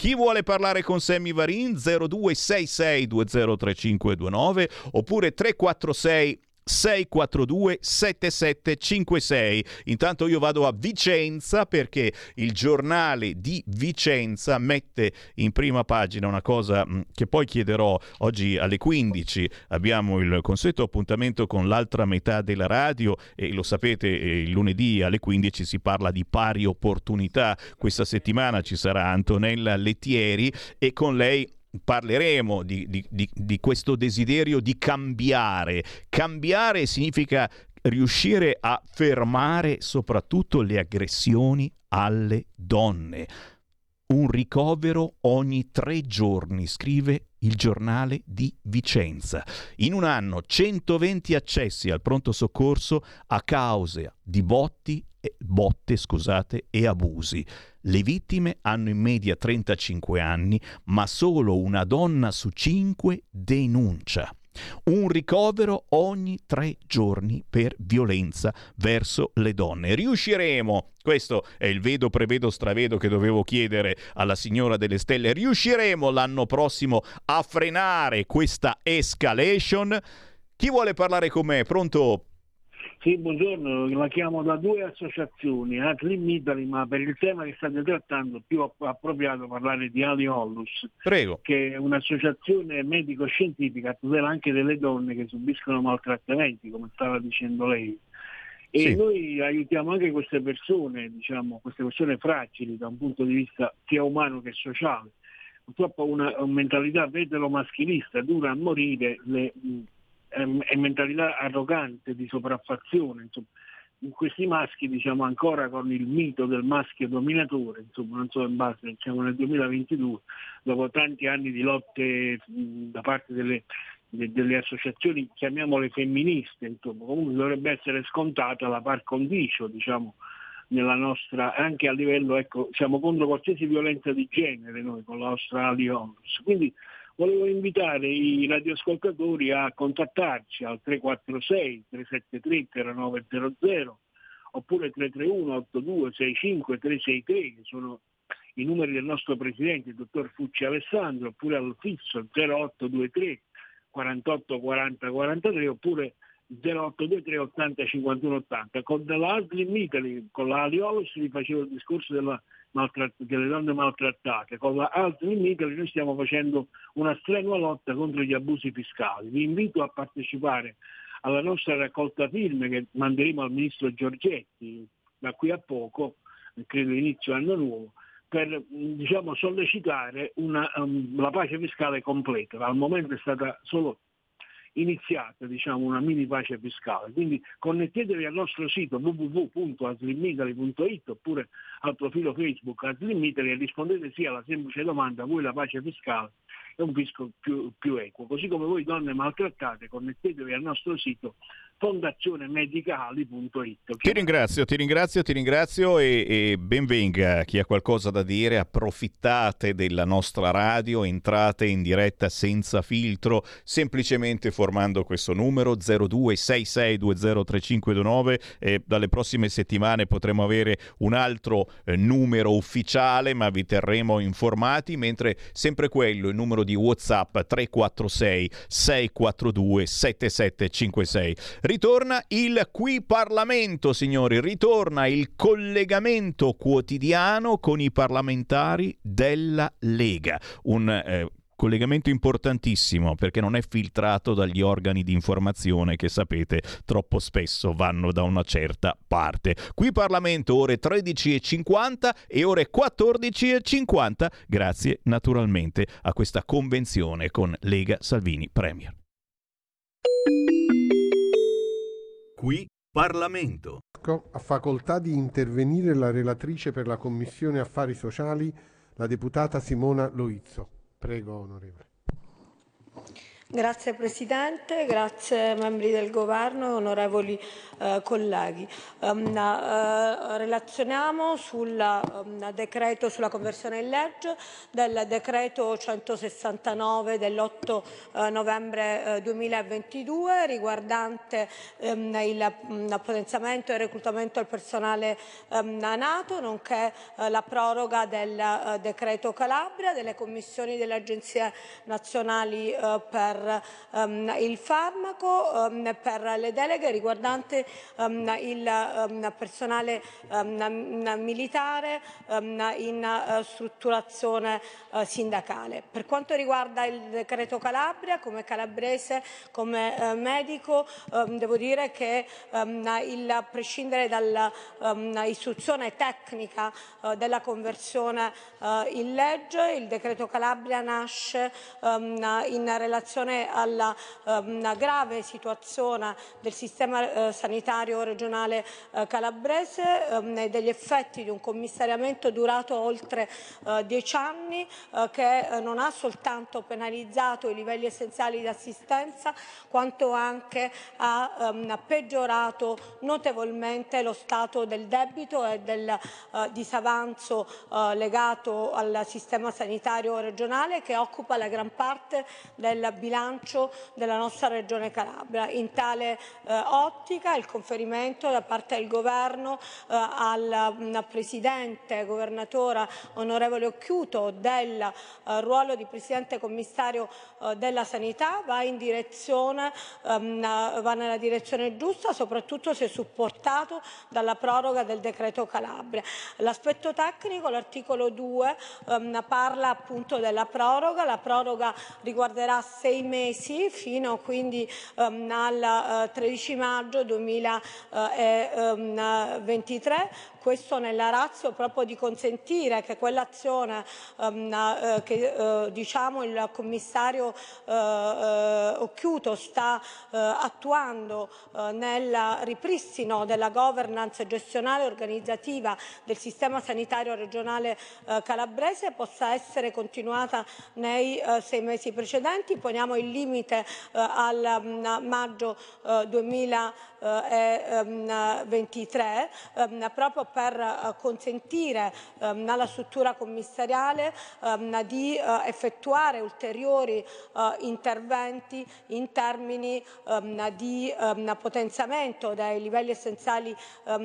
chi vuole parlare con Sammy Varin 0266203529 oppure 346 642 7756. Intanto io vado a Vicenza perché il giornale di Vicenza mette in prima pagina una cosa mm, che poi chiederò oggi alle 15. Abbiamo il consueto appuntamento con l'altra metà della radio e lo sapete il lunedì alle 15 si parla di pari opportunità. Questa settimana ci sarà Antonella Lettieri e con lei parleremo di, di, di, di questo desiderio di cambiare. Cambiare significa riuscire a fermare soprattutto le aggressioni alle donne. Un ricovero ogni tre giorni, scrive il giornale di Vicenza. In un anno 120 accessi al pronto soccorso a causa di botti, botte scusate, e abusi. Le vittime hanno in media 35 anni, ma solo una donna su cinque denuncia. Un ricovero ogni tre giorni per violenza verso le donne. Riusciremo, questo è il vedo, prevedo, stravedo che dovevo chiedere alla signora delle stelle, riusciremo l'anno prossimo a frenare questa escalation? Chi vuole parlare con me? Pronto? Sì, buongiorno, la chiamo da due associazioni, Atlim Italy, ma per il tema che state trattando è più appropriato parlare di Ali Ollus, Prego. che è un'associazione medico-scientifica a tutela anche delle donne che subiscono maltrattamenti, come stava dicendo lei. E Sì. noi aiutiamo anche queste persone, diciamo, queste persone fragili da un punto di vista sia umano che sociale. Purtroppo una, una mentalità vetero-maschilista dura a morire, le, è, è mentalità arrogante di sopraffazione, insomma. In questi maschi, diciamo ancora con il mito del maschio dominatore, insomma, non so in base, siamo nel 2022, dopo tanti anni di lotte da parte delle, de- delle associazioni, chiamiamole femministe, insomma, comunque dovrebbe essere scontata la par condicio, diciamo, nella nostra, anche a livello, ecco, siamo contro qualsiasi violenza di genere noi con la nostra Alliance. Quindi volevo invitare i radioascoltatori a contattarci al 346 373 0900 oppure 331 82 65 363 che sono i numeri del nostro presidente, il dottor Fucci Alessandro, oppure al fisso 0823 48 40 43 oppure 0823 80 51 80. Con la Aslim Italy, con la Aliolos vi facevo il discorso della maltratt- delle donne maltrattate, con la Aslim Italy noi stiamo facendo una strenua lotta contro gli abusi fiscali. Vi invito a partecipare alla nostra raccolta firme che manderemo al ministro Giorgetti da qui a poco, credo inizio anno nuovo, per diciamo, sollecitare una, um, la pace fiscale completa. Al momento è stata solo iniziata diciamo, una mini pace fiscale. Quindi connettetevi al nostro sito www.aslimitaly.it oppure al profilo Facebook Aslim Italy e rispondete sì alla semplice domanda, voi la pace fiscale è un fisco più, più equo. Così come voi donne maltrattate, connettetevi al nostro sito fondazionemedicali.it. Ti ringrazio, ti ringrazio, ti ringrazio e, e benvenga chi ha qualcosa da dire. Approfittate della nostra radio, entrate in diretta senza filtro, semplicemente formando questo numero 0266203529 e dalle prossime settimane potremo avere un altro eh, numero ufficiale, ma vi terremo informati, mentre sempre quello, il numero di WhatsApp 346 642 7756. Ritorna il Qui Parlamento, signori, ritorna il collegamento quotidiano con i parlamentari della Lega. Un eh, collegamento importantissimo perché non è filtrato dagli organi di informazione che sapete troppo spesso vanno da una certa parte. Qui Parlamento ore 13.50 e ore 14.50 grazie naturalmente a questa convenzione con Lega Salvini Premier. Qui Parlamento. Ha facoltà di intervenire la relatrice per la Commissione Affari Sociali, la deputata Simona Loizzo. Prego, onorevole. Grazie Presidente, grazie membri del Governo, onorevoli eh, colleghi. Um, uh, relazioniamo sul um, decreto sulla conversione in legge del decreto 169 dell'8 uh, novembre uh, 2022 riguardante um, il potenziamento e il reclutamento del personale NATO, nonché la proroga del decreto Calabria, delle commissioni delle agenzie nazionali per um, il farmaco, um, per le deleghe riguardanti um, il personale militare in uh, strutturazione uh, sindacale. Per quanto riguarda il decreto Calabria, come calabrese, come uh, medico, devo dire che il, a prescindere dall'istruzione tecnica della conversione in legge, il decreto Calabria nasce in relazione relazione alla um, grave situazione del sistema uh, sanitario regionale uh, calabrese um, e degli effetti di un commissariamento durato oltre uh, dieci anni che non ha soltanto penalizzato i livelli essenziali di assistenza quanto anche ha um, peggiorato notevolmente lo stato del debito e del disavanzo legato al sistema sanitario regionale che occupa la gran parte del bilancio bilancio della nostra Regione Calabria. In tale eh, ottica il conferimento da parte del Governo eh, al mh, mm, Presidente, Governatore onorevole Occhiuto del eh, ruolo di Presidente Commissario eh, della Sanità va, ehm, va nella direzione giusta, soprattutto se supportato dalla proroga del decreto Calabria. L'aspetto tecnico, l'articolo 2 ehm, parla appunto della proroga, la proroga riguarderà sei mesi fino quindi um, al uh, 13 maggio 2023 questo nella razza proprio di consentire che quell'azione um, uh, che uh, diciamo il commissario uh, Occhiuto sta attuando nel ripristino della governance gestionale e organizzativa del sistema sanitario regionale calabrese possa essere continuata nei sei mesi precedenti. Poniamo il limite al um, maggio 2023 um, proprio per eh, consentire ehm, alla struttura commissariale ehm, di eh, effettuare ulteriori eh, interventi in termini ehm, di potenziamento dei livelli essenziali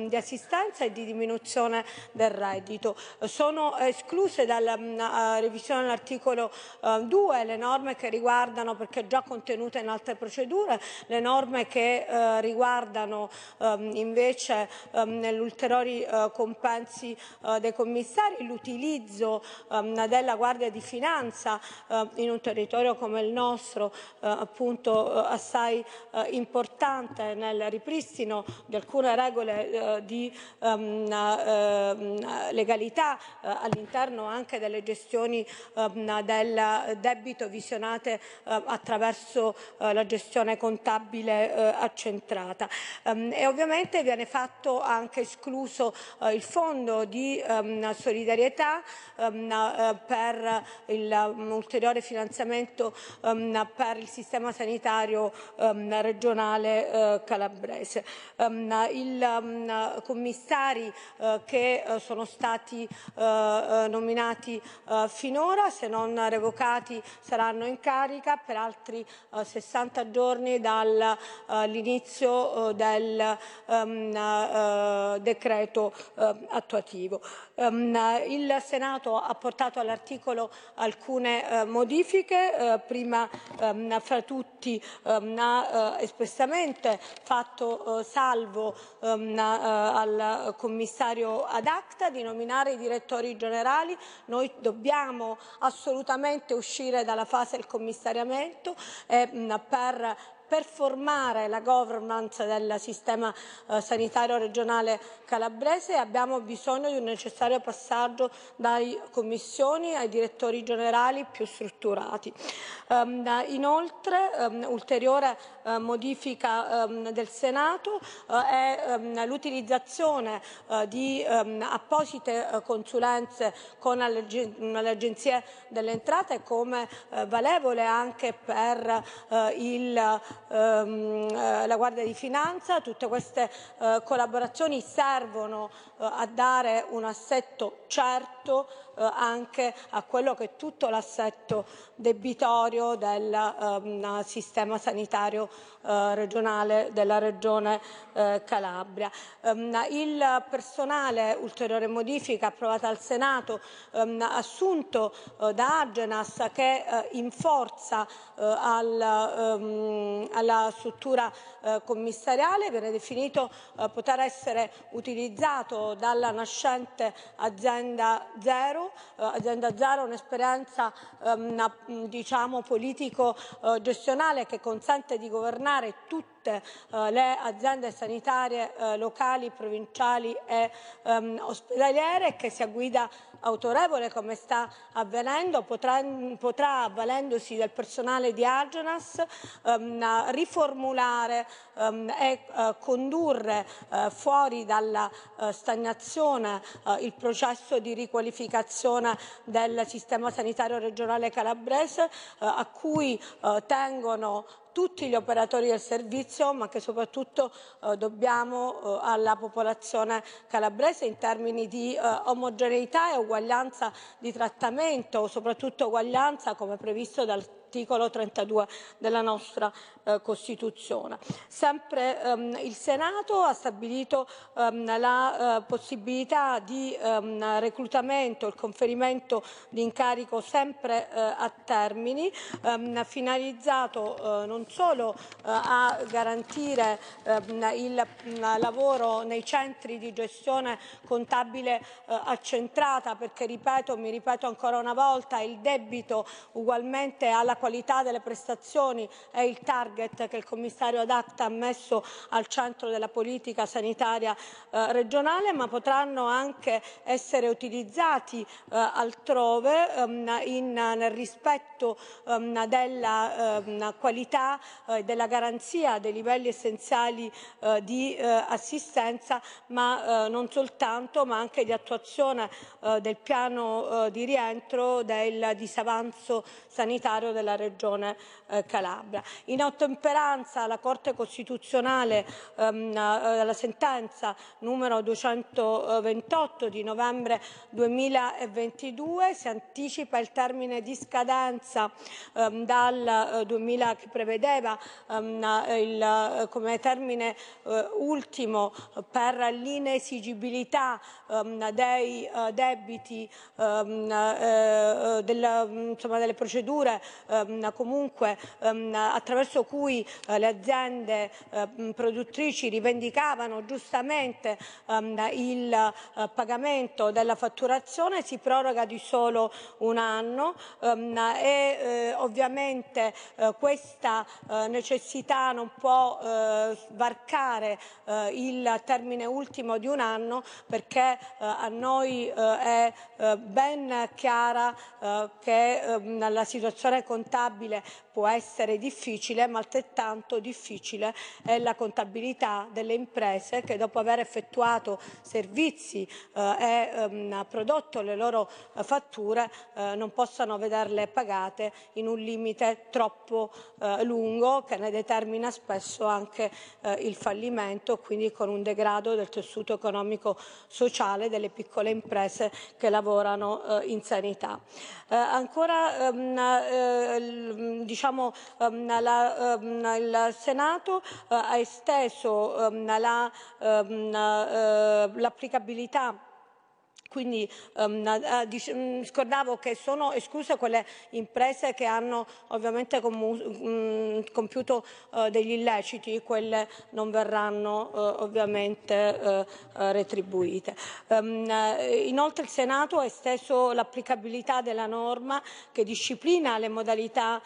di assistenza e di diminuzione del reddito. Sono escluse dalla revisione dell'articolo 2 le norme che riguardano, perché già contenute in altre procedure, le norme che riguardano invece nell'ulteriori eh, compensi eh, dei commissari, l'utilizzo ehm, della Guardia di Finanza eh, in un territorio come il nostro appunto assai importante nel ripristino di alcune regole di ehm, ehm, legalità all'interno anche delle gestioni del debito visionate attraverso la gestione contabile accentrata. E ovviamente viene fatto anche escluso eh, il fondo di ehm, solidarietà ehm, eh, per il um, ulteriore finanziamento ehm, per il sistema sanitario regionale eh, calabrese. I commissari che sono stati nominati finora, se non revocati, saranno in carica per altri 60 giorni dall'inizio del decreto eh, attuativo. Um, il Senato ha portato all'articolo alcune eh, modifiche, eh, prima ehm, fra tutti ehm, ha eh, espressamente fatto eh, salvo ehm, al commissario ad acta di nominare i direttori generali. Noi dobbiamo assolutamente uscire dalla fase del commissariamento e mh, per per formare la governance del sistema eh, sanitario regionale calabrese abbiamo bisogno di un necessario passaggio dalle commissioni ai direttori generali più strutturati. Um, inoltre, um, ulteriore uh, modifica um, del Senato uh, è l'utilizzazione di apposite consulenze con le agenzie delle entrate come valevole anche per il, la Guardia di Finanza. Tutte queste collaborazioni servono a dare un assetto certo eh, anche a quello che è tutto l'assetto debitorio del um, sistema sanitario uh, regionale della regione uh, Calabria. Um, il personale, ulteriore modifica approvata al Senato, um, assunto uh, da Agenas che in forza al, alla struttura commissariale viene definito poter essere utilizzato dalla nascente azienda zero eh, Azienda Zero è un'esperienza ehm, diciamo, politico-gestionale che consente di governare tutte eh, le aziende sanitarie eh, locali, provinciali e ehm, ospedaliere che sia guida autorevole come sta avvenendo, potrà, potrà avvalendosi del personale di Agenas, ehm, riformulare ehm, e eh, condurre eh, fuori dalla eh, stagnazione eh, il processo di riqualificazione del sistema sanitario regionale calabrese eh, a cui eh, tengono tutti gli operatori del servizio, ma che soprattutto eh, dobbiamo eh, alla popolazione calabrese in termini di eh, omogeneità e uguaglianza di trattamento, soprattutto uguaglianza come previsto dal articolo 32 della nostra eh, Costituzione. Sempre ehm, il Senato ha stabilito ehm, la eh, possibilità di ehm, reclutamento, il conferimento di incarico sempre eh, a termini, ehm, finalizzato eh, non solo eh, a garantire ehm, il lavoro nei centri di gestione contabile eh, accentrata, perché ripeto, mi ripeto ancora una volta, il debito ugualmente alla qualità delle prestazioni è il target che il commissario ad acta ha messo al centro della politica sanitaria eh, regionale, ma potranno anche essere utilizzati eh, altrove ehm, in, nel rispetto ehm, della ehm, qualità e eh, della garanzia dei livelli essenziali eh, di eh, assistenza, ma eh, non soltanto, ma anche di attuazione del piano di rientro del disavanzo sanitario della della Regione eh, Calabria. In ottemperanza alla Corte Costituzionale ehm, eh, la sentenza numero 228 di novembre 2022 si anticipa il termine di scadenza ehm, dal 2000 eh, che prevedeva ehm, il, eh, come termine eh, ultimo per l'inesigibilità ehm, dei eh, debiti ehm, della, insomma, delle procedure ehm, comunque ehm, attraverso cui eh, le aziende eh, produttrici rivendicavano giustamente ehm, il eh, pagamento della fatturazione si proroga di solo un anno ehm, e eh, ovviamente eh, questa eh, necessità non può varcare il termine ultimo di un anno perché a noi è ben chiara che ehm, la situazione contabile può essere difficile, ma altrettanto difficile è la contabilità delle imprese che dopo aver effettuato servizi eh, e ehm, prodotto le loro eh, fatture eh, non possano vederle pagate in un limite troppo eh, lungo che ne determina spesso anche eh, il fallimento, quindi con un degrado del tessuto economico sociale delle piccole imprese che lavorano in sanità. ancora ehm, diciamo, ehm, la, ehm, il Senato eh, ha esteso ehm, eh, l'applicabilità quindi um, uh, scordavo che sono escluse quelle imprese che hanno ovviamente um, compiuto uh, degli illeciti, quelle non verranno uh, ovviamente retribuite. Um, inoltre il Senato ha esteso l'applicabilità della norma che disciplina le modalità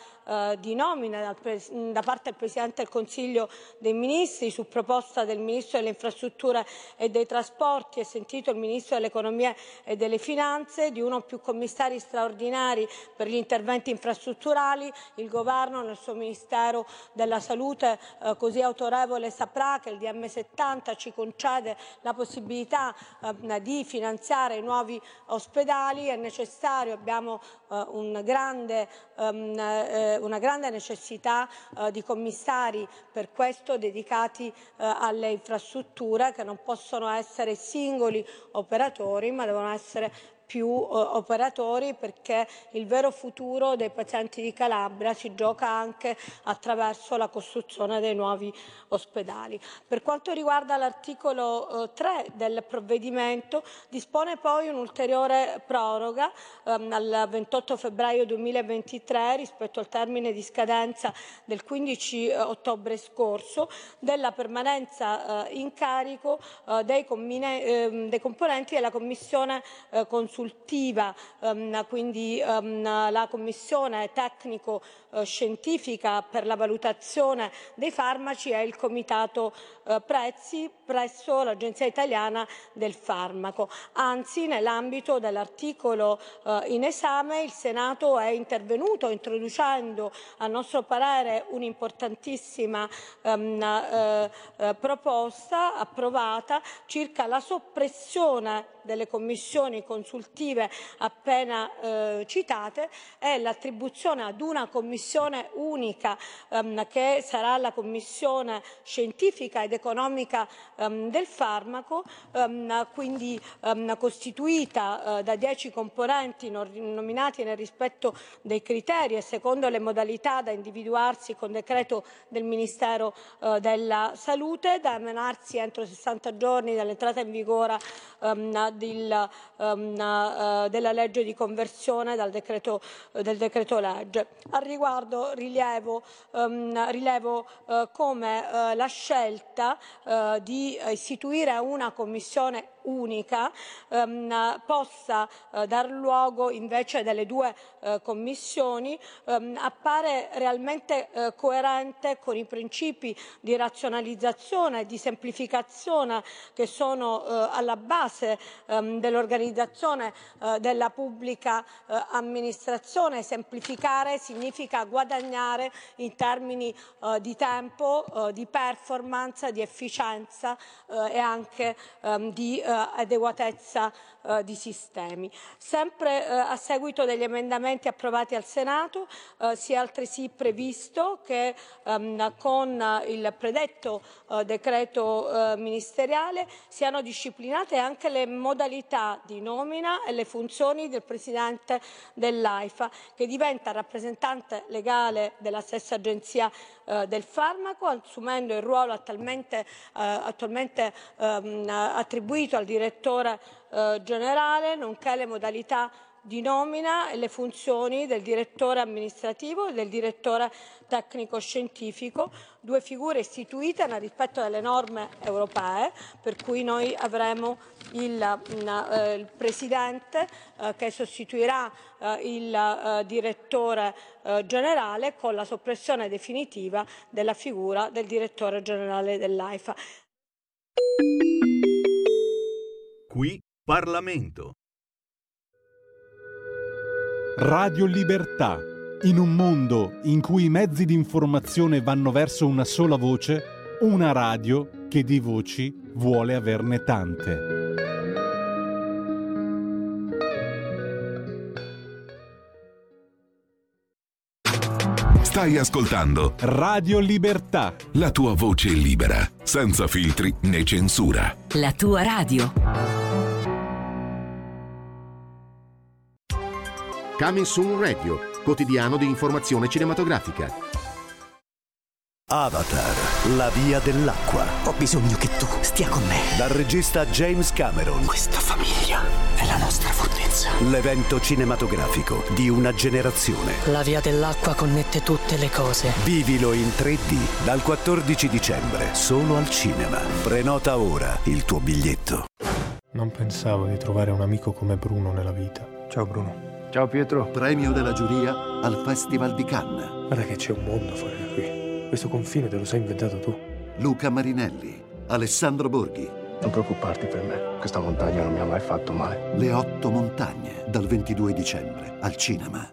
di nomina da parte del Presidente del Consiglio dei Ministri su proposta del Ministro delle Infrastrutture e dei Trasporti e sentito il Ministro dell'Economia e delle Finanze, di uno o più commissari straordinari per gli interventi infrastrutturali. Il Governo nel suo Ministero della Salute eh, così autorevole saprà che il DM70 ci concede la possibilità eh, di finanziare nuovi ospedali. È necessario, abbiamo eh, un grande, um, eh, una grande necessità eh, di commissari per questo dedicati eh, alle infrastrutture che non possono essere singoli operatori ma devono essere più eh, operatori perché il vero futuro dei pazienti di Calabria si gioca anche attraverso la costruzione dei nuovi ospedali. Per quanto riguarda l'articolo eh, 3 del provvedimento dispone poi un'ulteriore proroga ehm, al 28 febbraio 2023 rispetto al termine di scadenza del 15 eh, ottobre scorso della permanenza eh, in carico eh, dei, ehm, dei, componenti della Commissione consultiva consultiva, ehm, quindi ehm, la commissione tecnico-scientifica eh, per la valutazione dei farmaci e il comitato eh, prezzi presso l'Agenzia italiana del farmaco. Anzi, nell'ambito dell'articolo eh, in esame il Senato è intervenuto introducendo a nostro parere un'importantissima ehm, eh, eh, proposta approvata circa la soppressione delle commissioni consultive appena eh, citate e l'attribuzione ad una commissione unica ehm, che sarà la commissione scientifica ed economica ehm, del farmaco, ehm, quindi ehm, costituita eh, da dieci componenti nominati nel rispetto dei criteri e secondo le modalità da individuarsi con decreto del Ministero eh, della Salute, da emanarsi entro 60 giorni dall'entrata in vigore ehm, del, um, uh, della legge di conversione decreto, uh, del decreto legge. Al riguardo rilievo, um, rilevo uh, come la scelta di istituire una commissione unica ehm, possa eh, dar luogo invece delle due eh, commissioni ehm, appare realmente eh, coerente con i principi di razionalizzazione e di semplificazione che sono eh, alla base ehm, dell'organizzazione eh, della pubblica eh, amministrazione. Semplificare significa guadagnare in termini di tempo, di performance, di efficienza e anche ehm, di adeguatezza eh, di sistemi. Sempre eh, a seguito degli emendamenti approvati al Senato si è altresì previsto che ehm, con il predetto decreto ministeriale siano disciplinate anche le modalità di nomina e le funzioni del Presidente dell'AIFA che diventa rappresentante legale della stessa Agenzia del Farmaco assumendo il ruolo attualmente, attualmente ehm, attribuito al direttore eh, generale, nonché le modalità di nomina e le funzioni del direttore amministrativo e del direttore tecnico-scientifico, due figure istituite nel rispetto delle norme europee, per cui noi avremo il, eh, il Presidente eh, che sostituirà il direttore generale con la soppressione definitiva della figura del direttore generale dell'AIFA. Qui Parlamento. Radio Libertà. In un mondo in cui i mezzi di informazione vanno verso una sola voce, una radio che di voci vuole averne tante. Stai ascoltando Radio Libertà. La tua voce libera, senza filtri né censura. La tua radio. Coming Soon Radio, quotidiano di informazione cinematografica. Avatar, la via dell'acqua. Ho bisogno che tu stia con me. Dal regista James Cameron. Questa famiglia è la nostra fortezza. L'evento cinematografico di una generazione. La via dell'acqua connette tutte le cose. Vivilo in 3D dal 14 dicembre, solo al cinema. Prenota ora il tuo biglietto. Non pensavo di trovare un amico come Bruno nella vita. Ciao Bruno. Ciao Pietro. Premio della giuria al Festival di Cannes. Guarda che c'è un mondo fuori da qui. Questo confine te lo sei inventato tu. Luca Marinelli, Alessandro Borghi. Non preoccuparti per me, questa montagna non mi ha mai fatto male. Le otto montagne, dal 22 dicembre, al cinema.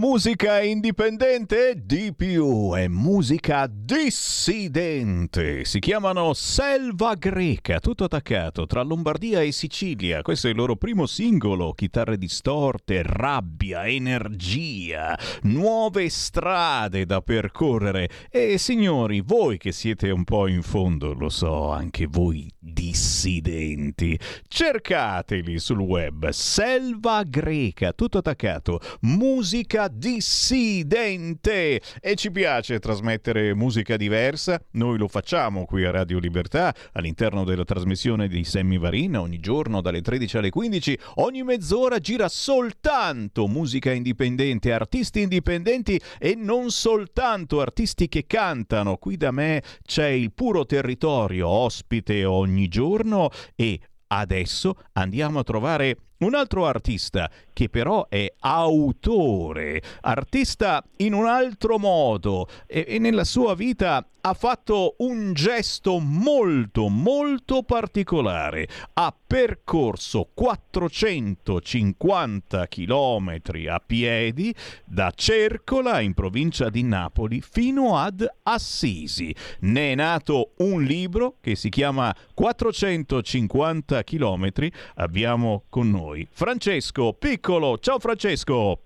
Musica indipendente, di più è musica dissidente. Si chiamano Selva Greca, tutto attaccato tra Lombardia e Sicilia. Questo è il loro primo singolo, chitarre distorte, rabbia, energia, nuove strade da percorrere. E signori, voi che siete un po' in fondo, lo so, anche voi dissidenti, cercateli sul web. Selva Greca, tutto attaccato. Musica dissidente e ci piace trasmettere musica diversa. Noi lo facciamo qui a Radio Libertà all'interno della trasmissione di Sammy Varina ogni giorno dalle 13 alle 15. Ogni mezz'ora gira soltanto musica indipendente, artisti indipendenti e non soltanto artisti che cantano. Qui da me c'è il puro territorio ospite ogni giorno e adesso andiamo a trovare un altro artista che però è autore, artista in un altro modo e, e, nella sua vita ha fatto un gesto molto molto particolare. Ha percorso 450 km a piedi da Cercola in provincia di Napoli fino ad Assisi. Ne è nato un libro che si chiama 450 km. Abbiamo con noi. Francesco Piccolo, ciao Francesco.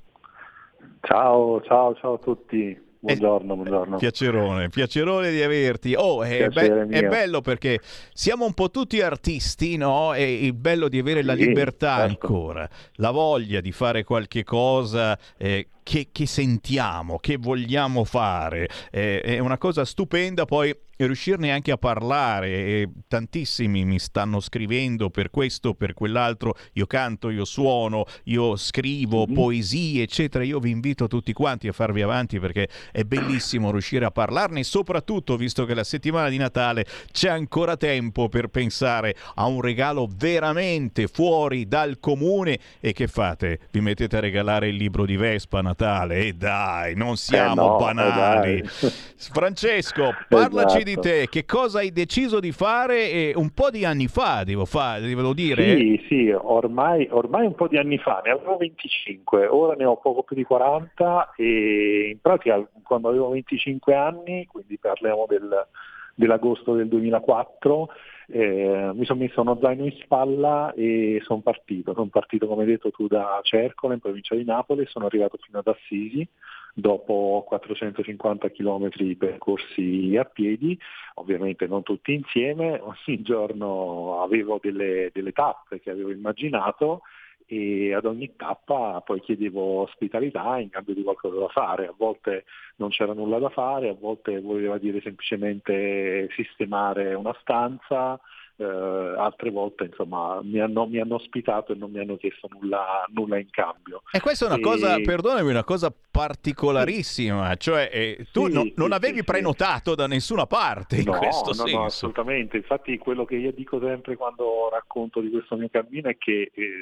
Ciao, ciao, ciao a tutti. Buongiorno, buongiorno. Piacerone, piacerone di averti. Oh, è, be- è, bello perché siamo un po' tutti artisti, no? E il bello di avere la libertà certo. ancora, la voglia di fare qualche cosa eh, che, che, sentiamo, che vogliamo fare. Eh, è una cosa stupenda poi riuscirne anche a parlare. E tantissimi mi stanno scrivendo per questo, per quell'altro. Io canto, io suono, io scrivo mm-hmm. poesie, eccetera. Io vi invito tutti quanti a farvi avanti perché è bellissimo riuscire a parlarne, soprattutto visto che la settimana di Natale c'è ancora tempo per pensare a un regalo veramente fuori dal comune. E che fate? Vi mettete a regalare il libro di Vespa Natale? E dai, non siamo eh no, banali. Eh Francesco, parlaci Esatto. Di te, che cosa hai deciso di fare eh, un po' di anni fa, devo, fa- devo dire? Sì, sì, ormai, ormai un po' di anni fa, ne avevo 25, ora ne ho poco più di 40 e in pratica quando avevo 25 anni, quindi parliamo del, dell'agosto del 2004, eh, mi sono messo uno zaino in spalla e sono partito. Sono partito, come hai detto tu, da Cercola, in provincia di Napoli, sono arrivato fino ad Assisi dopo 450 km percorsi a piedi, ovviamente non tutti insieme, ogni giorno avevo delle, delle tappe che avevo immaginato e ad ogni tappa poi chiedevo ospitalità in cambio di qualcosa da fare, a volte non c'era nulla da fare, a volte voleva dire semplicemente sistemare una stanza, eh, altre volte insomma mi hanno, mi hanno, ospitato e non mi hanno chiesto nulla, nulla in cambio. E questa è una e... cosa, perdonami, una cosa particolarissima, sì. cioè eh, tu sì, no, sì, non avevi prenotato da nessuna parte in no, questo no, senso. No, assolutamente, infatti quello che io dico sempre quando racconto di questo mio cammino è che eh,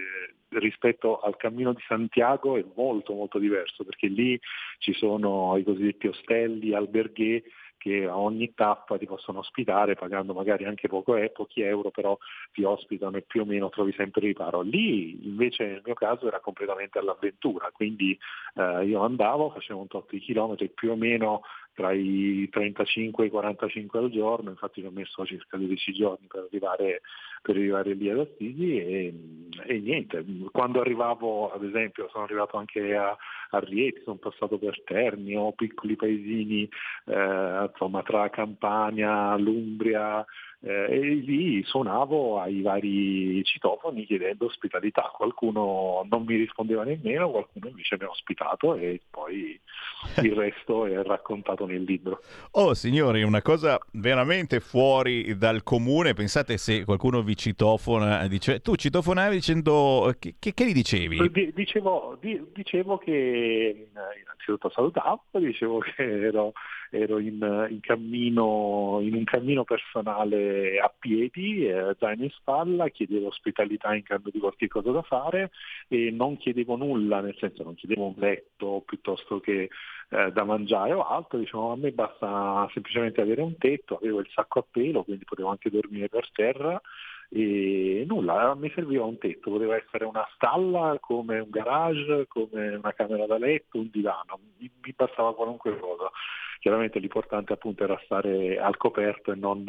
rispetto al cammino di Santiago è molto molto diverso perché lì ci sono i cosiddetti ostelli, alberghi che a ogni tappa ti possono ospitare pagando magari anche poco, eh, pochi euro, però ti ospitano e più o meno trovi sempre riparo. Lì invece nel mio caso era completamente all'avventura, quindi eh, io andavo, facevo un tot di chilometri più o meno tra i 35 e i 45 al giorno, infatti ci ho messo circa 12 giorni per arrivare, per arrivare lì ad Assisi e, e, niente, quando arrivavo ad esempio sono arrivato anche a, a Rieti, sono passato per Terni, ho piccoli paesini eh, insomma, tra Campania, l'Umbria, eh, e lì suonavo ai vari citofoni chiedendo ospitalità. Qualcuno non mi rispondeva nemmeno, qualcuno invece mi ha ospitato e poi il resto è raccontato nel libro. Oh signori, una cosa veramente fuori dal comune. Pensate se qualcuno vi citofona, dice tu citofonavi dicendo che, che, che gli dicevi? Dicevo, dicevo che innanzitutto salutavo, dicevo che ero ero in, in, cammino, in un cammino personale a piedi, eh, zaino in spalla, chiedevo ospitalità in cambio di qualche cosa da fare e non chiedevo nulla, nel senso non chiedevo un letto piuttosto che eh, da mangiare o altro, diciamo a me basta semplicemente avere un tetto, avevo il sacco a pelo, quindi potevo anche dormire per terra e nulla, mi serviva un tetto, poteva essere una stalla come un garage, come una camera da letto, un divano, mi bastava qualunque cosa. Chiaramente l'importante appunto era stare al coperto e non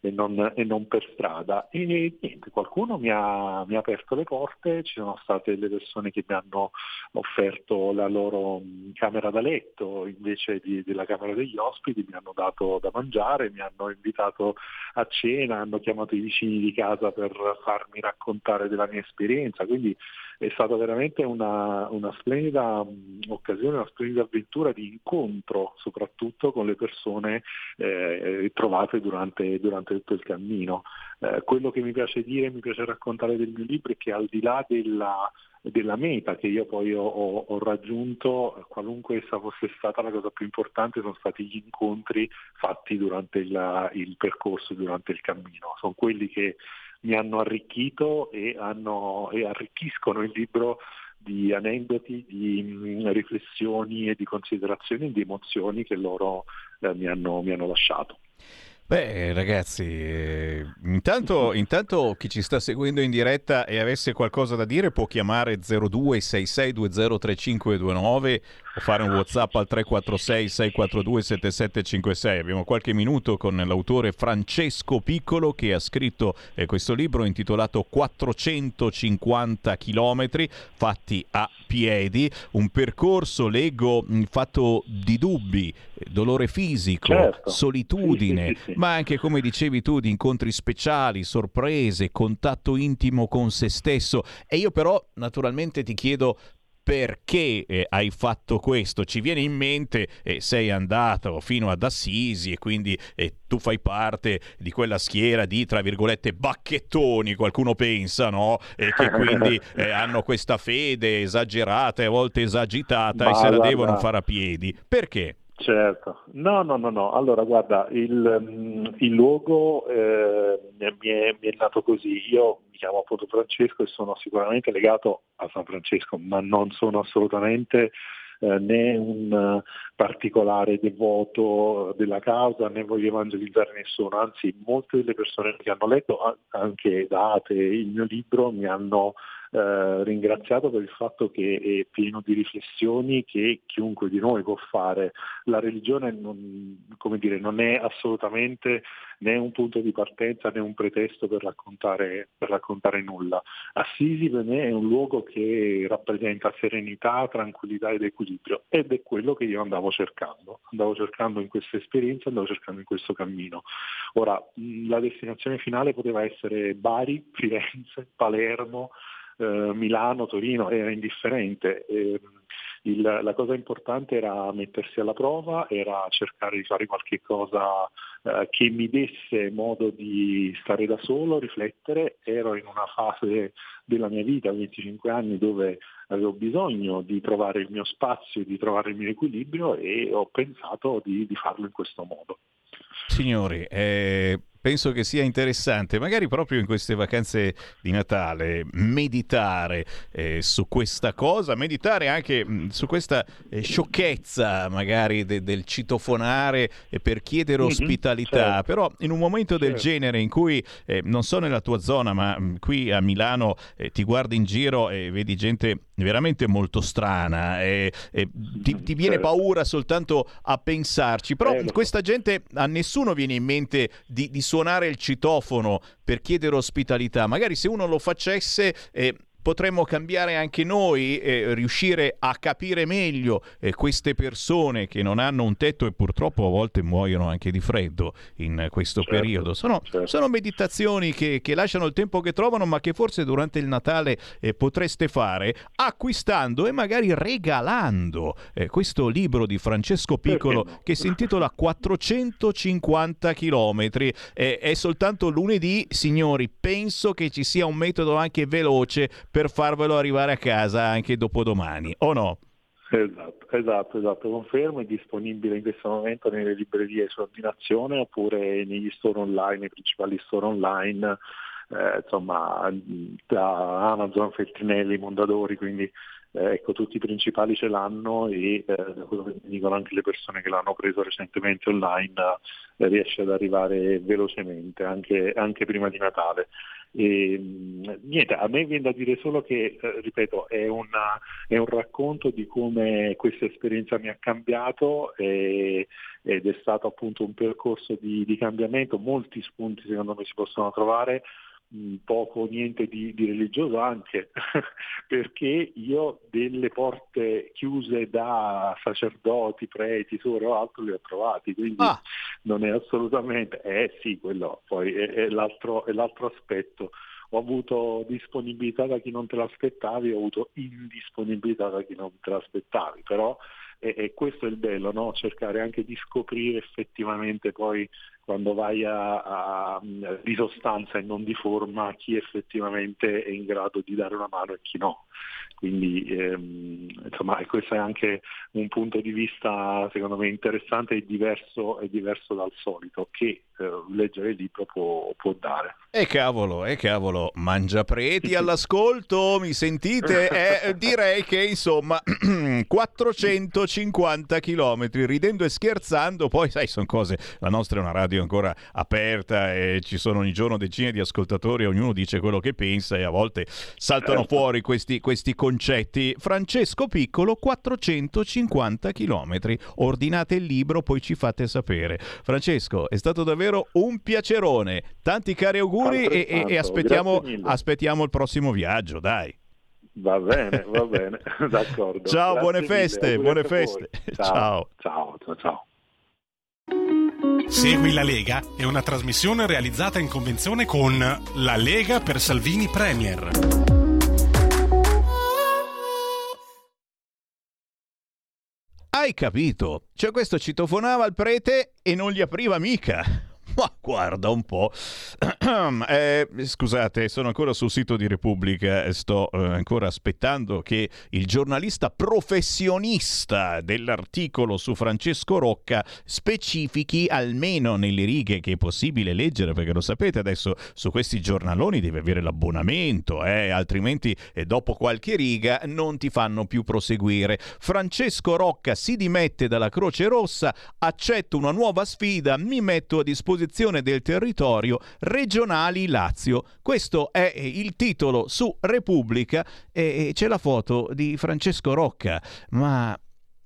e non, e non per strada. E niente, qualcuno mi ha, mi ha, aperto le porte, ci sono state delle persone che mi hanno offerto la loro camera da letto invece di, della camera degli ospiti, mi hanno dato da mangiare, mi hanno invitato a cena, hanno chiamato i vicini di casa per farmi raccontare della mia esperienza, quindi è stata veramente una, una splendida occasione, una splendida avventura di incontro soprattutto con le persone eh, trovate durante, durante, tutto il cammino. Eh, quello che mi piace dire, mi piace raccontare del mio libro è che al di là della, della meta che io poi ho, ho, raggiunto, qualunque essa fosse stata la cosa più importante, sono stati gli incontri fatti durante il, il percorso, durante il cammino. Sono quelli che mi hanno arricchito e, hanno, e arricchiscono il libro di aneddoti, di mm, riflessioni e di considerazioni e di emozioni che loro eh, mi, hanno, mi hanno lasciato. Beh, ragazzi, intanto, intanto, chi ci sta seguendo in diretta e avesse qualcosa da dire può chiamare 0266203529 o fare un WhatsApp al 346 642 7756. Abbiamo qualche minuto con l'autore Francesco Piccolo che ha scritto eh, questo libro intitolato 450 km fatti a piedi, un percorso, leggo, fatto di dubbi, eh, dolore fisico, certo. solitudine. Sì, sì, sì, ma anche come dicevi tu di incontri speciali, sorprese, contatto intimo con se stesso. E io però naturalmente ti chiedo perché eh, hai fatto questo? Ci viene in mente, eh, sei andato fino ad Assisi e quindi eh, tu fai parte di quella schiera di, tra virgolette, bacchettoni, qualcuno pensa, no? E che quindi eh, hanno questa fede esagerata e a volte esagitata Ma e se la guarda... devono fare a piedi. Perché? Certo, no, no, no, no. Allora, guarda, il, mm, il luogo eh, mi, è, mi, è, nato così. Io mi chiamo appunto Francesco e sono sicuramente legato a San Francesco, ma non sono assolutamente eh, né un particolare devoto della causa, né voglio evangelizzare nessuno. Anzi, molte delle persone che hanno letto, anche date il mio libro, mi hanno eh, ringraziato per il fatto che è pieno di riflessioni che chiunque di noi può fare. La religione non, dire, non è assolutamente né un punto di partenza né un pretesto per raccontare, per raccontare nulla. Assisi per me è un luogo che rappresenta serenità, tranquillità ed equilibrio ed è quello che io andavo cercando. Andavo cercando in questa esperienza, andavo cercando in questo cammino. Ora, la destinazione finale poteva essere Bari, Firenze, Palermo, eh, Milano, Torino, era indifferente. Eh, il, la cosa importante era mettersi alla prova, era cercare di fare qualche cosa eh, che mi desse modo di stare da solo, riflettere. Ero in una fase della mia vita, 25 anni, dove avevo bisogno di trovare il mio spazio, di trovare il mio equilibrio e ho pensato di, di farlo in questo modo. Signori, eh, penso che sia interessante, magari proprio in queste vacanze di Natale, meditare eh, su questa cosa, meditare anche mh, mm, su questa eh, sciocchezza magari de- del citofonare eh, per chiedere mm-hmm, ospitalità, certo. però in un momento certo. del genere in cui eh, non so nella tua zona, ma mh, mm, qui a Milano eh, ti guardi in giro e vedi gente veramente molto strana e, e ti, ti, viene certo. paura soltanto a pensarci, però questa gente a nessuno viene in mente di, di suonare il citofono per chiedere ospitalità. Magari se uno lo facesse eh, potremmo cambiare anche noi e riuscire a capire meglio eh, queste persone che non hanno un tetto e purtroppo a volte muoiono anche di freddo in questo certo, periodo. Sono, certo. sono meditazioni che, che, lasciano il tempo che trovano ma che forse durante il Natale eh, potreste fare acquistando e magari regalando eh, questo libro di Francesco Piccolo che si intitola 450 chilometri. è soltanto lunedì, signori, penso che ci sia un metodo anche veloce per farvelo arrivare a casa anche dopodomani, o no? Esatto, esatto, esatto, confermo, è disponibile in questo momento nelle librerie su ordinazione oppure negli store online, nei principali store online, eh, insomma da Amazon, Feltrinelli, Mondadori, quindi eh, ecco tutti i principali ce l'hanno e eh, da quello che mi dicono anche le persone che l'hanno preso recentemente online eh, riesce ad arrivare velocemente, anche, anche prima di Natale. E, niente, a me viene da dire solo che, eh, ripeto, è, una, è, un racconto di come questa esperienza mi ha cambiato e, ed è stato appunto un percorso di, di cambiamento, molti spunti secondo me si possono trovare, poco o niente di, di, religioso anche, perché io delle porte chiuse da sacerdoti, preti, suore o altro li ho trovati, quindi ah. non è assolutamente, eh sì, quello poi è, è, l'altro, è l'altro aspetto. Ho avuto disponibilità da chi non te l'aspettavi, ho avuto indisponibilità da chi non te l'aspettavi, però e, e questo è il bello, no? cercare anche di scoprire effettivamente poi quando vai a, a, di sostanza e non di forma chi effettivamente è in grado di dare una mano e chi no. Quindi ehm, insomma questo è anche un punto di vista secondo me interessante e diverso, e diverso dal solito che eh, leggere il libro può, può dare. E cavolo, e cavolo, mangia preti all'ascolto, mi sentite? Eh, direi che insomma 450 km, ridendo e scherzando, poi sai, sono cose, la nostra è una radio ancora aperta e ci sono ogni giorno decine di ascoltatori, ognuno dice quello che pensa e a volte saltano certo. fuori questi, questi concetti. Francesco Piccolo, 450 km, ordinate il libro, poi ci fate sapere. Francesco, è stato davvero un piacerone, tanti cari auguri auguri e, e, e aspettiamo, aspettiamo il prossimo viaggio, dai. Va bene, va bene, d'accordo. Ciao, Grazie buone feste, mille. buone feste. Ciao. ciao, ciao, ciao. Segui la Lega è una trasmissione realizzata in convenzione con La Lega per Salvini Premier. Hai capito? Cioè questo citofonava al prete e non gli apriva mica. Ma guarda un po'. eh, scusate, sono ancora sul sito di Repubblica sto eh, ancora aspettando che il giornalista professionista dell'articolo su Francesco Rocca specifichi almeno nelle righe che è possibile leggere, perché lo sapete adesso su questi giornaloni devi avere l'abbonamento, eh, altrimenti eh, dopo qualche riga non ti fanno più proseguire. Francesco Rocca si dimette dalla Croce Rossa, accetto una nuova sfida, mi metto a disposizione protezione del territorio regionali Lazio. Questo è il titolo su Repubblica e c'è la foto di Francesco Rocca. Ma,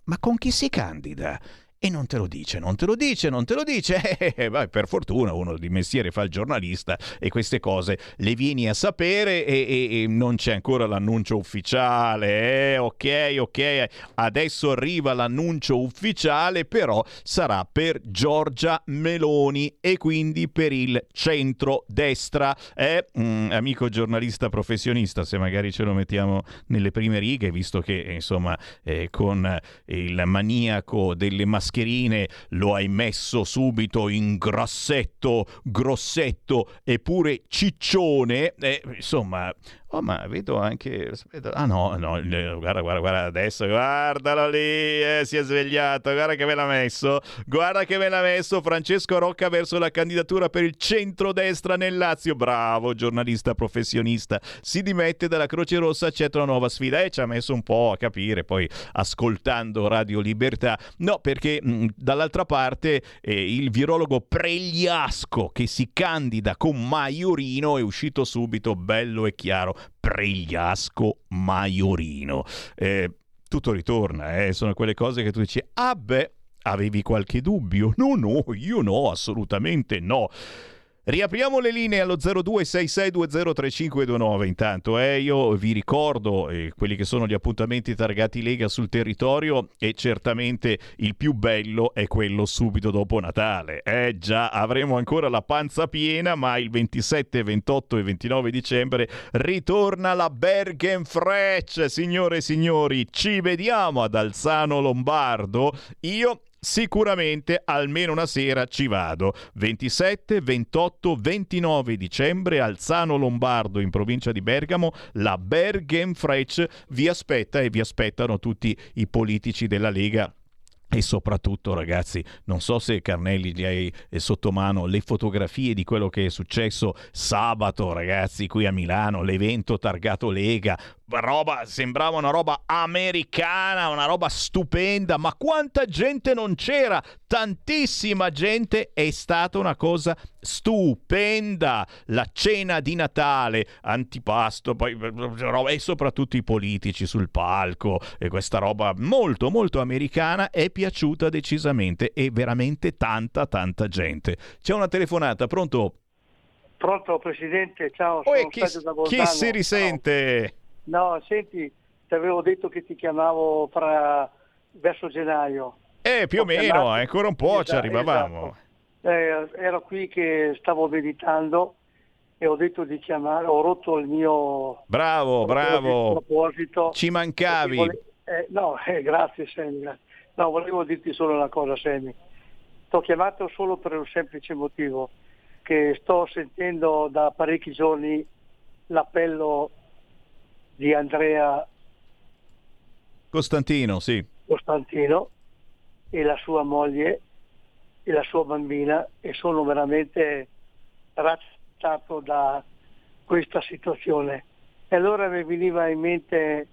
ma con chi si candida? E non te lo dice, non te lo dice, non te lo dice. Eh, eh, per fortuna uno di mestiere fa il giornalista e queste cose le vieni a sapere e, e, e non c'è ancora l'annuncio ufficiale. Eh, ok, ok, adesso arriva l'annuncio ufficiale, però sarà per Giorgia Meloni e quindi per il centro-destra. Eh, mm, amico giornalista professionista, se magari ce lo mettiamo nelle prime righe, visto che insomma eh, con il maniaco delle mascherine mascherine lo hai messo subito in grassetto, grossetto e pure ciccione. Eh, insomma, Oh, ma vedo anche. Aspetta. Ah, no, no, guarda, guarda, guarda adesso, guardalo lì, eh, si è svegliato, guarda che me l'ha messo, guarda che me l'ha messo Francesco Rocca verso la candidatura per il centrodestra nel Lazio. Bravo, giornalista professionista. Si dimette dalla Croce Rossa, accetta una nuova sfida e ci ha messo un po' a capire, poi ascoltando Radio Libertà. No, perché mh, dall'altra parte eh, il virologo Pregliasco che si candida con Maiorino è uscito subito bello e chiaro Pregliasco Maiorino. Eh, tutto ritorna, eh? sono quelle cose che tu dici, ah beh, avevi qualche dubbio? No, no, io no, assolutamente no. Riapriamo le linee allo 0266203529 intanto, eh, io vi ricordo eh, quelli che sono gli appuntamenti targati Lega sul territorio e certamente il più bello è quello subito dopo Natale. Eh già, avremo ancora la panza piena, ma il 27, 28 e 29 dicembre ritorna la Bergen Fresh, signore e signori, ci vediamo ad Alzano Lombardo. Io sicuramente almeno una sera ci vado. 27, 28, 29 dicembre Alzano Lombardo in provincia di Bergamo, la Bergenfresh vi aspetta e vi aspettano tutti i politici della Lega e soprattutto, ragazzi, non so se Carnelli gli hai eh, sotto mano le fotografie di quello che è successo sabato, ragazzi, qui a Milano, l'evento targato Lega. Roba, sembrava una roba americana, una roba stupenda, ma quanta gente non c'era? Tantissima gente, è stata una cosa stupenda. La cena di Natale, antipasto, poi e soprattutto i politici sul palco e questa roba molto molto americana è piaciuta decisamente e veramente tanta tanta gente. C'è una telefonata, pronto? Pronto Presidente, ciao, sono chi, da chi si risente? No. No, senti, ti avevo detto che ti chiamavo fra... verso gennaio. Eh, più o meno, chiamato... ancora un po' esatto, ci arrivavamo. Esatto. Eh, ero qui che stavo meditando e ho detto di chiamare, ho rotto il mio... Bravo, bravo. Proposito, ci mancavi. Vole... Eh, no, eh, grazie Sammy. No, volevo dirti solo una cosa Sammy. Ti ho chiamato solo per un semplice motivo che sto sentendo da parecchi giorni l'appello di Andrea Costantino, sì. Costantino e la sua moglie e la sua bambina e sono veramente razzato da questa situazione. E allora mi veniva in mente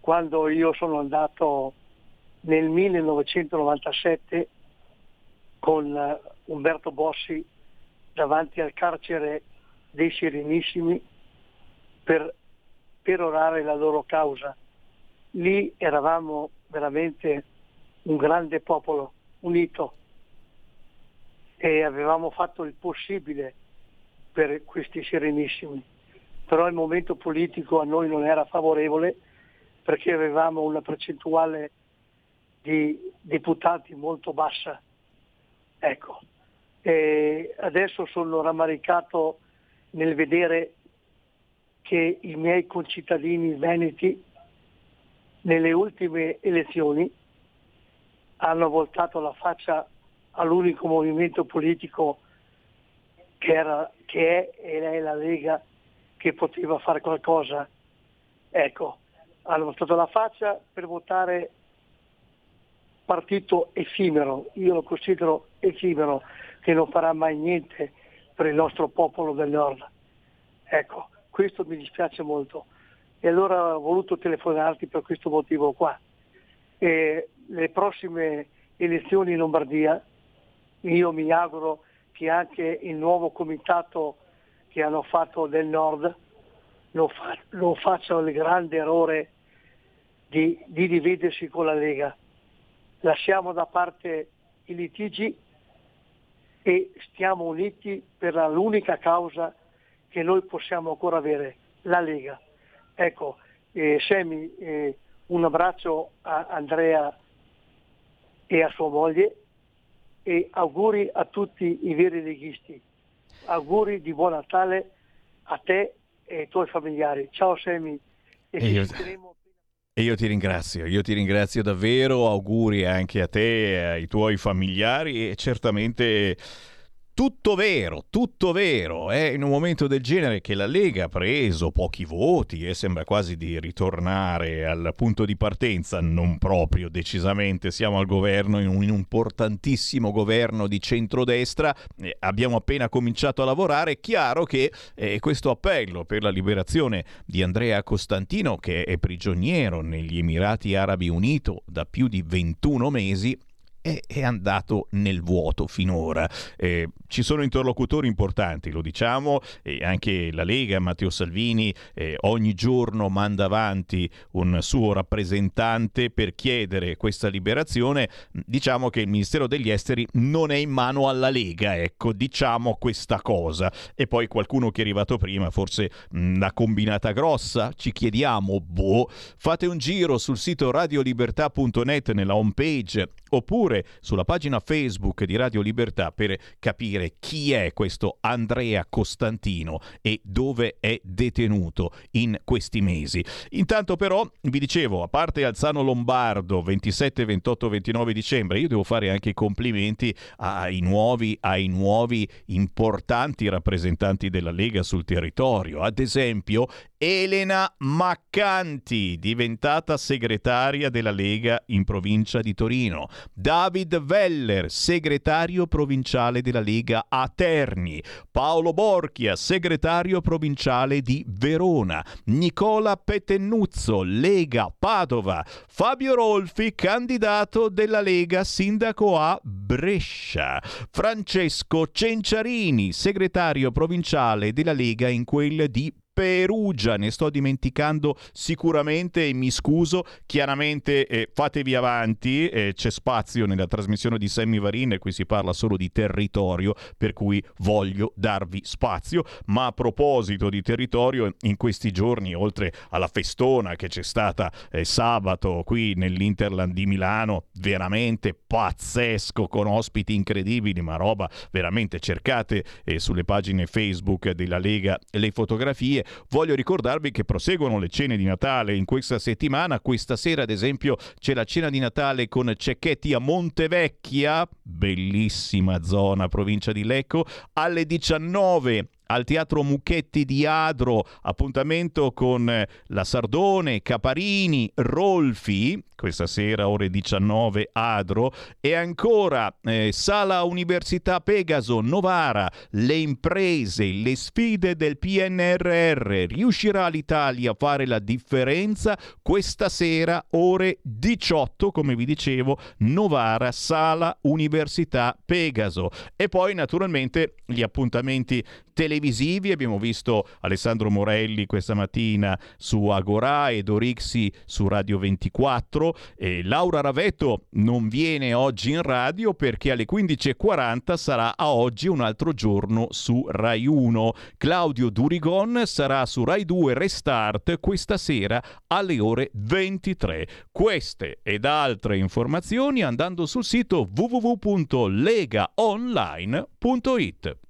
quando io sono andato nel 1997 con Umberto Bossi davanti al carcere dei Serenissimi per perorare la loro causa. Lì eravamo veramente un grande popolo unito e avevamo fatto il possibile per questi Serenissimi. Però il momento politico a noi non era favorevole perché avevamo una percentuale di deputati molto bassa. Ecco, e adesso sono rammaricato nel vedere che i miei concittadini veneti nelle ultime elezioni hanno voltato la faccia all'unico movimento politico che, era, che è e è la Lega che poteva fare qualcosa. Ecco, hanno voltato la faccia per votare partito effimero, io lo considero effimero, che non farà mai niente per il nostro popolo del nord. Ecco, questo mi dispiace molto. E allora ho voluto telefonarti per questo motivo qua. E le prossime elezioni in Lombardia, io mi auguro che anche il nuovo comitato che hanno fatto del nord non, fa, non facciano il grande errore di, di dividersi con la Lega. Lasciamo da parte i litigi e stiamo uniti per l'unica causa che noi possiamo ancora avere, la Lega. Ecco, eh, Semi, eh, un abbraccio a Andrea e a sua moglie e auguri a tutti i veri leghisti. Auguri di buon Natale a te e ai tuoi familiari. Ciao Semi. E, e io... E io ti ringrazio, io ti ringrazio davvero, auguri anche a te ai tuoi familiari e certamente tutto vero, tutto vero. È in un momento del genere che la Lega ha preso pochi voti e sembra quasi di ritornare al punto di partenza, non proprio decisamente. Siamo al governo, in un importantissimo governo di centrodestra. Eh, abbiamo appena cominciato a lavorare. È chiaro che eh, questo appello per la liberazione di Andrea Costantino, che è prigioniero negli Emirati Arabi Uniti da più di 21 mesi, è, è andato nel vuoto finora. Eh, ci sono interlocutori importanti, lo diciamo, e anche la Lega, Matteo Salvini, eh, ogni giorno manda avanti un suo rappresentante per chiedere questa liberazione. Diciamo che il Ministero degli Esteri non è in mano alla Lega, ecco, diciamo questa cosa. E poi qualcuno che è arrivato prima, forse la combinata grossa, ci chiediamo, boh, fate un giro sul sito radiolibertà.net nella home page oppure sulla pagina Facebook di Radio Libertà per capire chi è questo Andrea Costantino e dove è detenuto in questi mesi. Intanto però vi dicevo, a parte Alzano Lombardo 27, 28, 29 dicembre, io devo fare anche i complimenti ai nuovi, ai nuovi importanti rappresentanti della Lega sul territorio. Ad esempio Elena Maccanti, diventata segretaria della Lega in provincia di Torino. David Veller, segretario provinciale della Lega a Terni. Paolo Borchia, segretario provinciale di Verona. Nicola Petennuzzo, Lega Padova. Fabio Rolfi, candidato della Lega sindaco a Brescia. Francesco Cenciarini, segretario provinciale della Lega in quel di Perugia, ne sto dimenticando sicuramente e mi scuso, chiaramente eh, fatevi avanti, eh, c'è spazio nella trasmissione di Sammy Varin, qui si parla solo di territorio, per cui voglio darvi spazio, ma a proposito di territorio, in questi giorni, oltre alla festona che c'è stata eh, sabato qui nell'Interland di Milano, veramente pazzesco, con ospiti incredibili, ma roba veramente cercate eh, sulle pagine Facebook della Lega le fotografie, Voglio ricordarvi che proseguono le cene di Natale in questa settimana. Questa sera, ad esempio, c'è la cena di Natale con Cecchetti a Montevecchia, bellissima zona, provincia di Lecco, alle 19 al Teatro Mucchetti di Adro, appuntamento con eh, la Sardone, Caparini, Rolfi, questa sera ore 19 Adro, e ancora eh, Sala Università Pegaso, Novara, le imprese, le sfide del PNRR, riuscirà l'Italia a fare la differenza? Questa sera ore 18, come vi dicevo, Novara, Sala Università Pegaso. E poi naturalmente gli appuntamenti televisivi. Abbiamo visto Alessandro Morelli questa mattina su Agorà e Dorixi su Radio 24. E Laura Ravetto non viene oggi in radio perché alle 15.40 sarà a oggi un altro giorno su Rai 1. Claudio Durigon sarà su Rai 2 Restart questa sera alle ore 23. Queste ed altre informazioni andando sul sito www.legaonline.it.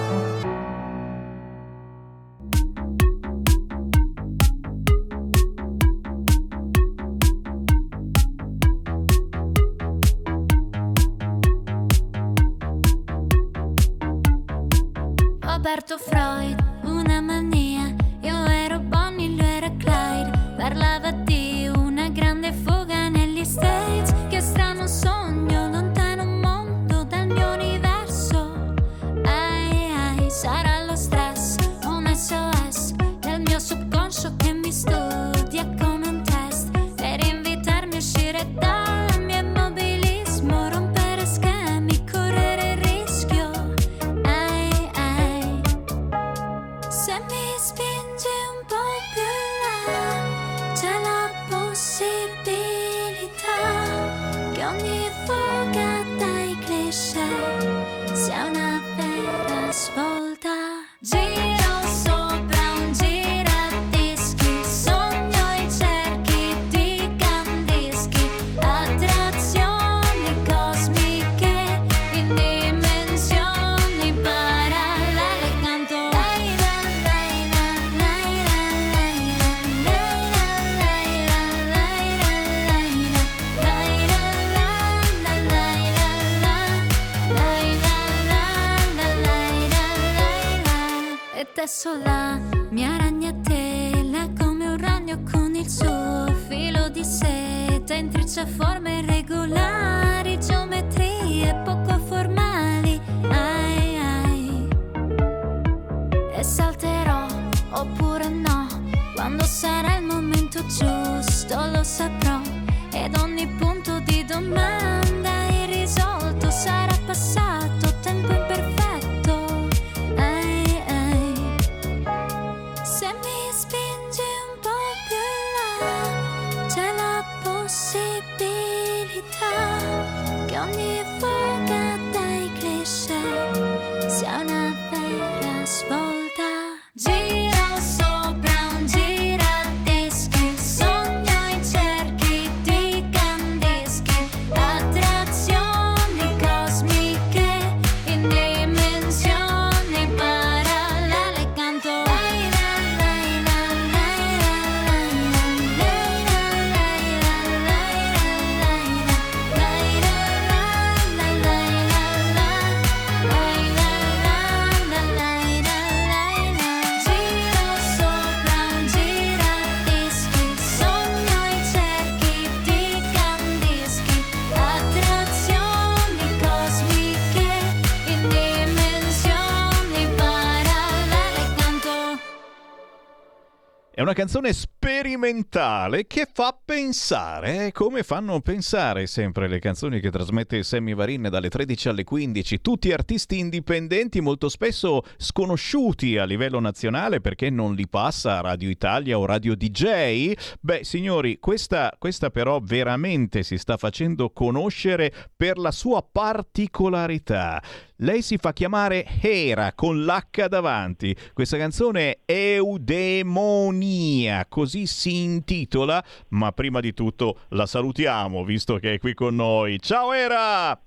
È una canzone sperimentale che fa pensare, eh, come fanno pensare sempre le canzoni che trasmette Sammy Varin dalle 13 alle 15, tutti artisti indipendenti molto spesso sconosciuti a livello nazionale perché non li passa Radio Italia o Radio DJ. Beh, signori, questa, questa però veramente si sta facendo conoscere per la sua particolarità. Lei si fa chiamare Hera con l'H davanti. Questa canzone è Eudemonia, così si intitola, ma prima di tutto la salutiamo visto che è qui con noi. Ciao Hera!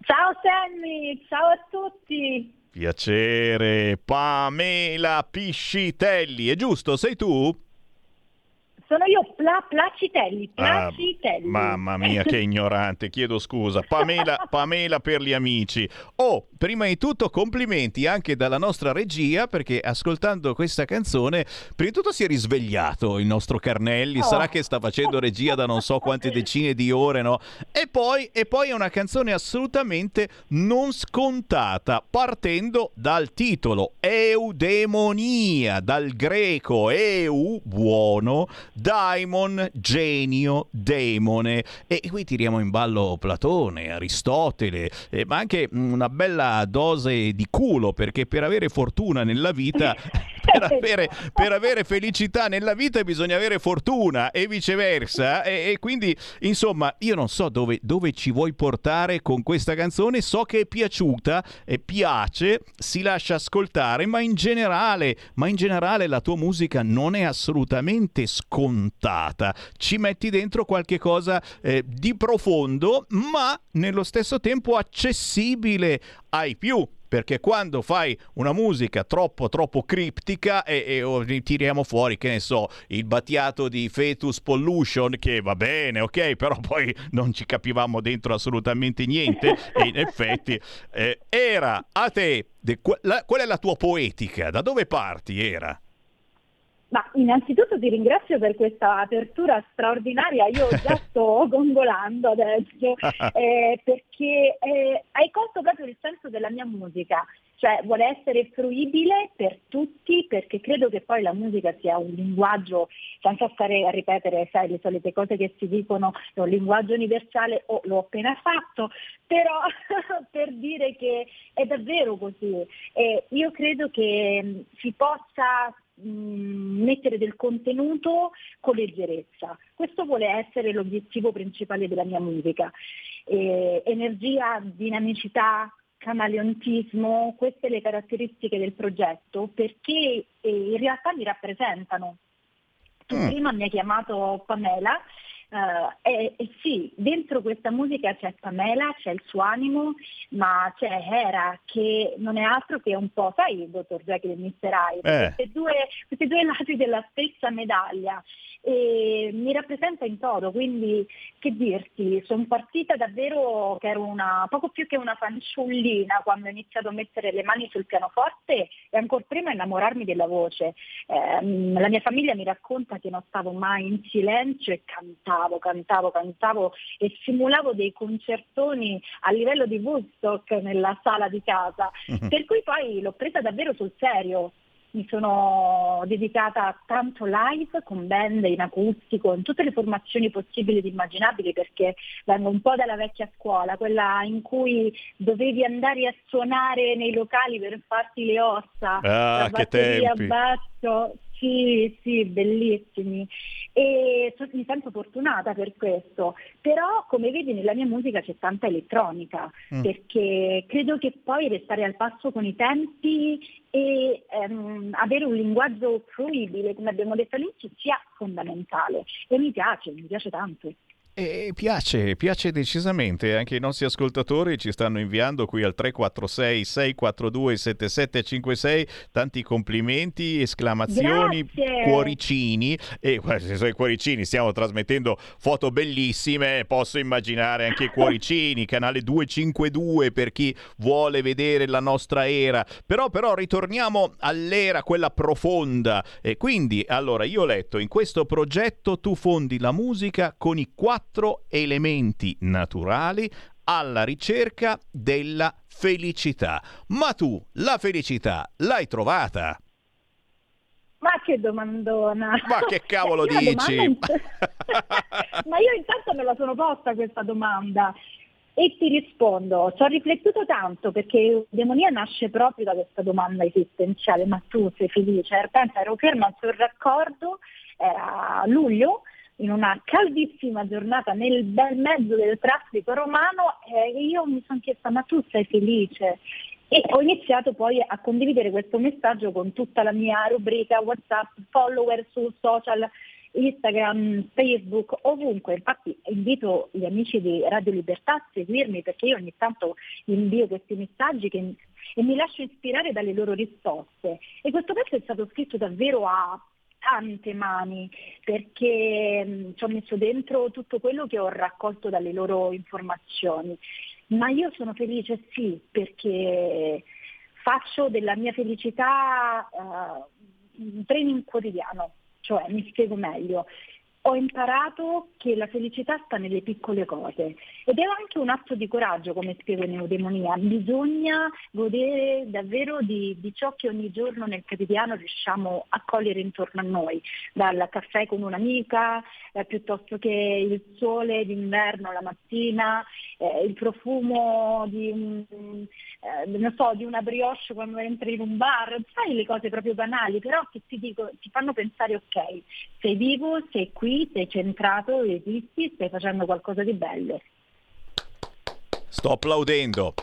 Ciao Sammy, ciao a tutti. Piacere, Pamela Piscitelli, è giusto? Sei tu? Sono io, Pla, Placitelli, Ah, Placitelli. Mamma mia, che ignorante, chiedo scusa. Pamela, Pamela per gli amici. Oh, prima di tutto complimenti anche dalla nostra regia perché ascoltando questa canzone, prima di tutto si è risvegliato il nostro Carnelli, Oh. sarà che sta facendo regia da non so quante decine di ore, no? E poi, e poi è una canzone assolutamente non scontata, partendo dal titolo Eudemonia, dal greco eu, buono, daimon, genio, demone. E qui tiriamo in ballo Platone, Aristotele, eh, ma anche una bella dose di culo, perché per avere fortuna nella vita, per avere, per avere felicità nella vita bisogna avere fortuna e viceversa. E, e quindi, insomma, io non so dove, dove ci vuoi portare con questa canzone, so che è piaciuta, e piace, si lascia ascoltare, ma in generale, ma in generale la tua musica non è assolutamente scontata. Ci metti dentro qualche cosa eh, di profondo, ma nello stesso tempo accessibile ai più. Perché quando fai una musica troppo troppo criptica e, e tiriamo fuori, che ne so, il battiato di Fetus Pollution, che va bene, ok, però poi non ci capivamo dentro assolutamente niente. e in effetti eh, era a te, de- la- qual è la tua poetica? Da dove parti era? Ma innanzitutto ti ringrazio per questa apertura straordinaria, io già sto gongolando adesso, eh, perché eh, hai colto proprio il senso della mia musica, cioè vuole essere fruibile per tutti perché credo che poi la musica sia un linguaggio, senza stare a ripetere sai, le solite cose che si dicono, è un linguaggio universale, o l'ho appena fatto, però per dire che è davvero così. Eh, io credo che mh, si possa mettere del contenuto con leggerezza. Questo vuole essere l'obiettivo principale della mia musica. Eh, energia, dinamicità, camaleontismo, queste le caratteristiche del progetto perché eh, in realtà mi rappresentano. Tu Mm. prima mi hai chiamato Pamela eh, e, e sì, dentro questa musica c'è Pamela, c'è il suo animo, ma c'è Hera che non è altro che un po', sai, il dottor Jekyll e Mr. Hyde, Eh. questi, due, due lati della stessa medaglia. E mi rappresenta in toto, quindi che dirti, sono partita davvero che ero una, poco più che una fanciullina quando ho iniziato a mettere le mani sul pianoforte e ancora prima innamorarmi della voce. Eh, la mia famiglia mi racconta che non stavo mai in silenzio e cantavo, cantavo, cantavo e simulavo dei concertoni a livello di Woodstock nella sala di casa, per cui poi l'ho presa davvero sul serio mi sono dedicata tanto live con band in acustico, in tutte le formazioni possibili ed immaginabili perché vengo un po' dalla vecchia scuola, quella in cui dovevi andare a suonare nei locali per farti le ossa, ah, che tempi. basso, sì, sì, bellissimi e mi sento fortunata per questo, però come vedi nella mia musica c'è tanta elettronica mm. perché credo che poi restare al passo con i tempi e ehm, avere un linguaggio fruibile, come abbiamo detto all'inizio, sia fondamentale e mi piace, mi piace tanto. E piace, piace decisamente, anche i nostri ascoltatori ci stanno inviando qui al 346 642 7756 tanti complimenti, esclamazioni, Grazie. cuoricini. E se sono i cuoricini stiamo trasmettendo foto bellissime, posso immaginare anche i cuoricini, canale 252 per chi vuole vedere la nostra era, però però ritorniamo all'era quella profonda. E quindi allora io ho letto in questo progetto tu fondi la musica con i quattro quattro elementi naturali alla ricerca della felicità. Ma tu la felicità l'hai trovata? Ma che domandona! Ma che cavolo dici? Domanda... Ma io intanto me la sono posta questa domanda e ti rispondo, ci ho riflettuto tanto perché Demonia nasce proprio da questa domanda esistenziale, ma tu sei felice? Pensa, ero ferma sul raccordo, era luglio, in una caldissima giornata nel bel mezzo del traffico romano e io mi sono chiesta ma tu sei felice? E ho iniziato poi a condividere questo messaggio con tutta la mia rubrica WhatsApp, follower su social, Instagram, Facebook, ovunque. Infatti invito gli amici di Radio Libertà a seguirmi perché io ogni tanto invio questi messaggi che, e mi lascio ispirare dalle loro risposte. E questo pezzo è stato scritto davvero a tante mani perché mh, ci ho messo dentro tutto quello che ho raccolto dalle loro informazioni. Ma io sono felice sì perché faccio della mia felicità uh, un training quotidiano, cioè mi spiego meglio ho imparato che la felicità sta nelle piccole cose ed è anche un atto di coraggio, come spiego in Eudemonia. Bisogna godere davvero di, di, ciò che ogni giorno nel quotidiano riusciamo a cogliere intorno a noi, dal caffè con un'amica, eh, piuttosto che il sole d'inverno la mattina, eh, il profumo di, un, eh, so, di, una brioche quando entri in un bar, sai le cose proprio banali, però che ti, dico, ti fanno pensare ok, sei vivo, sei qui sei centrato, esisti, stai facendo qualcosa di bello. Sto applaudendo.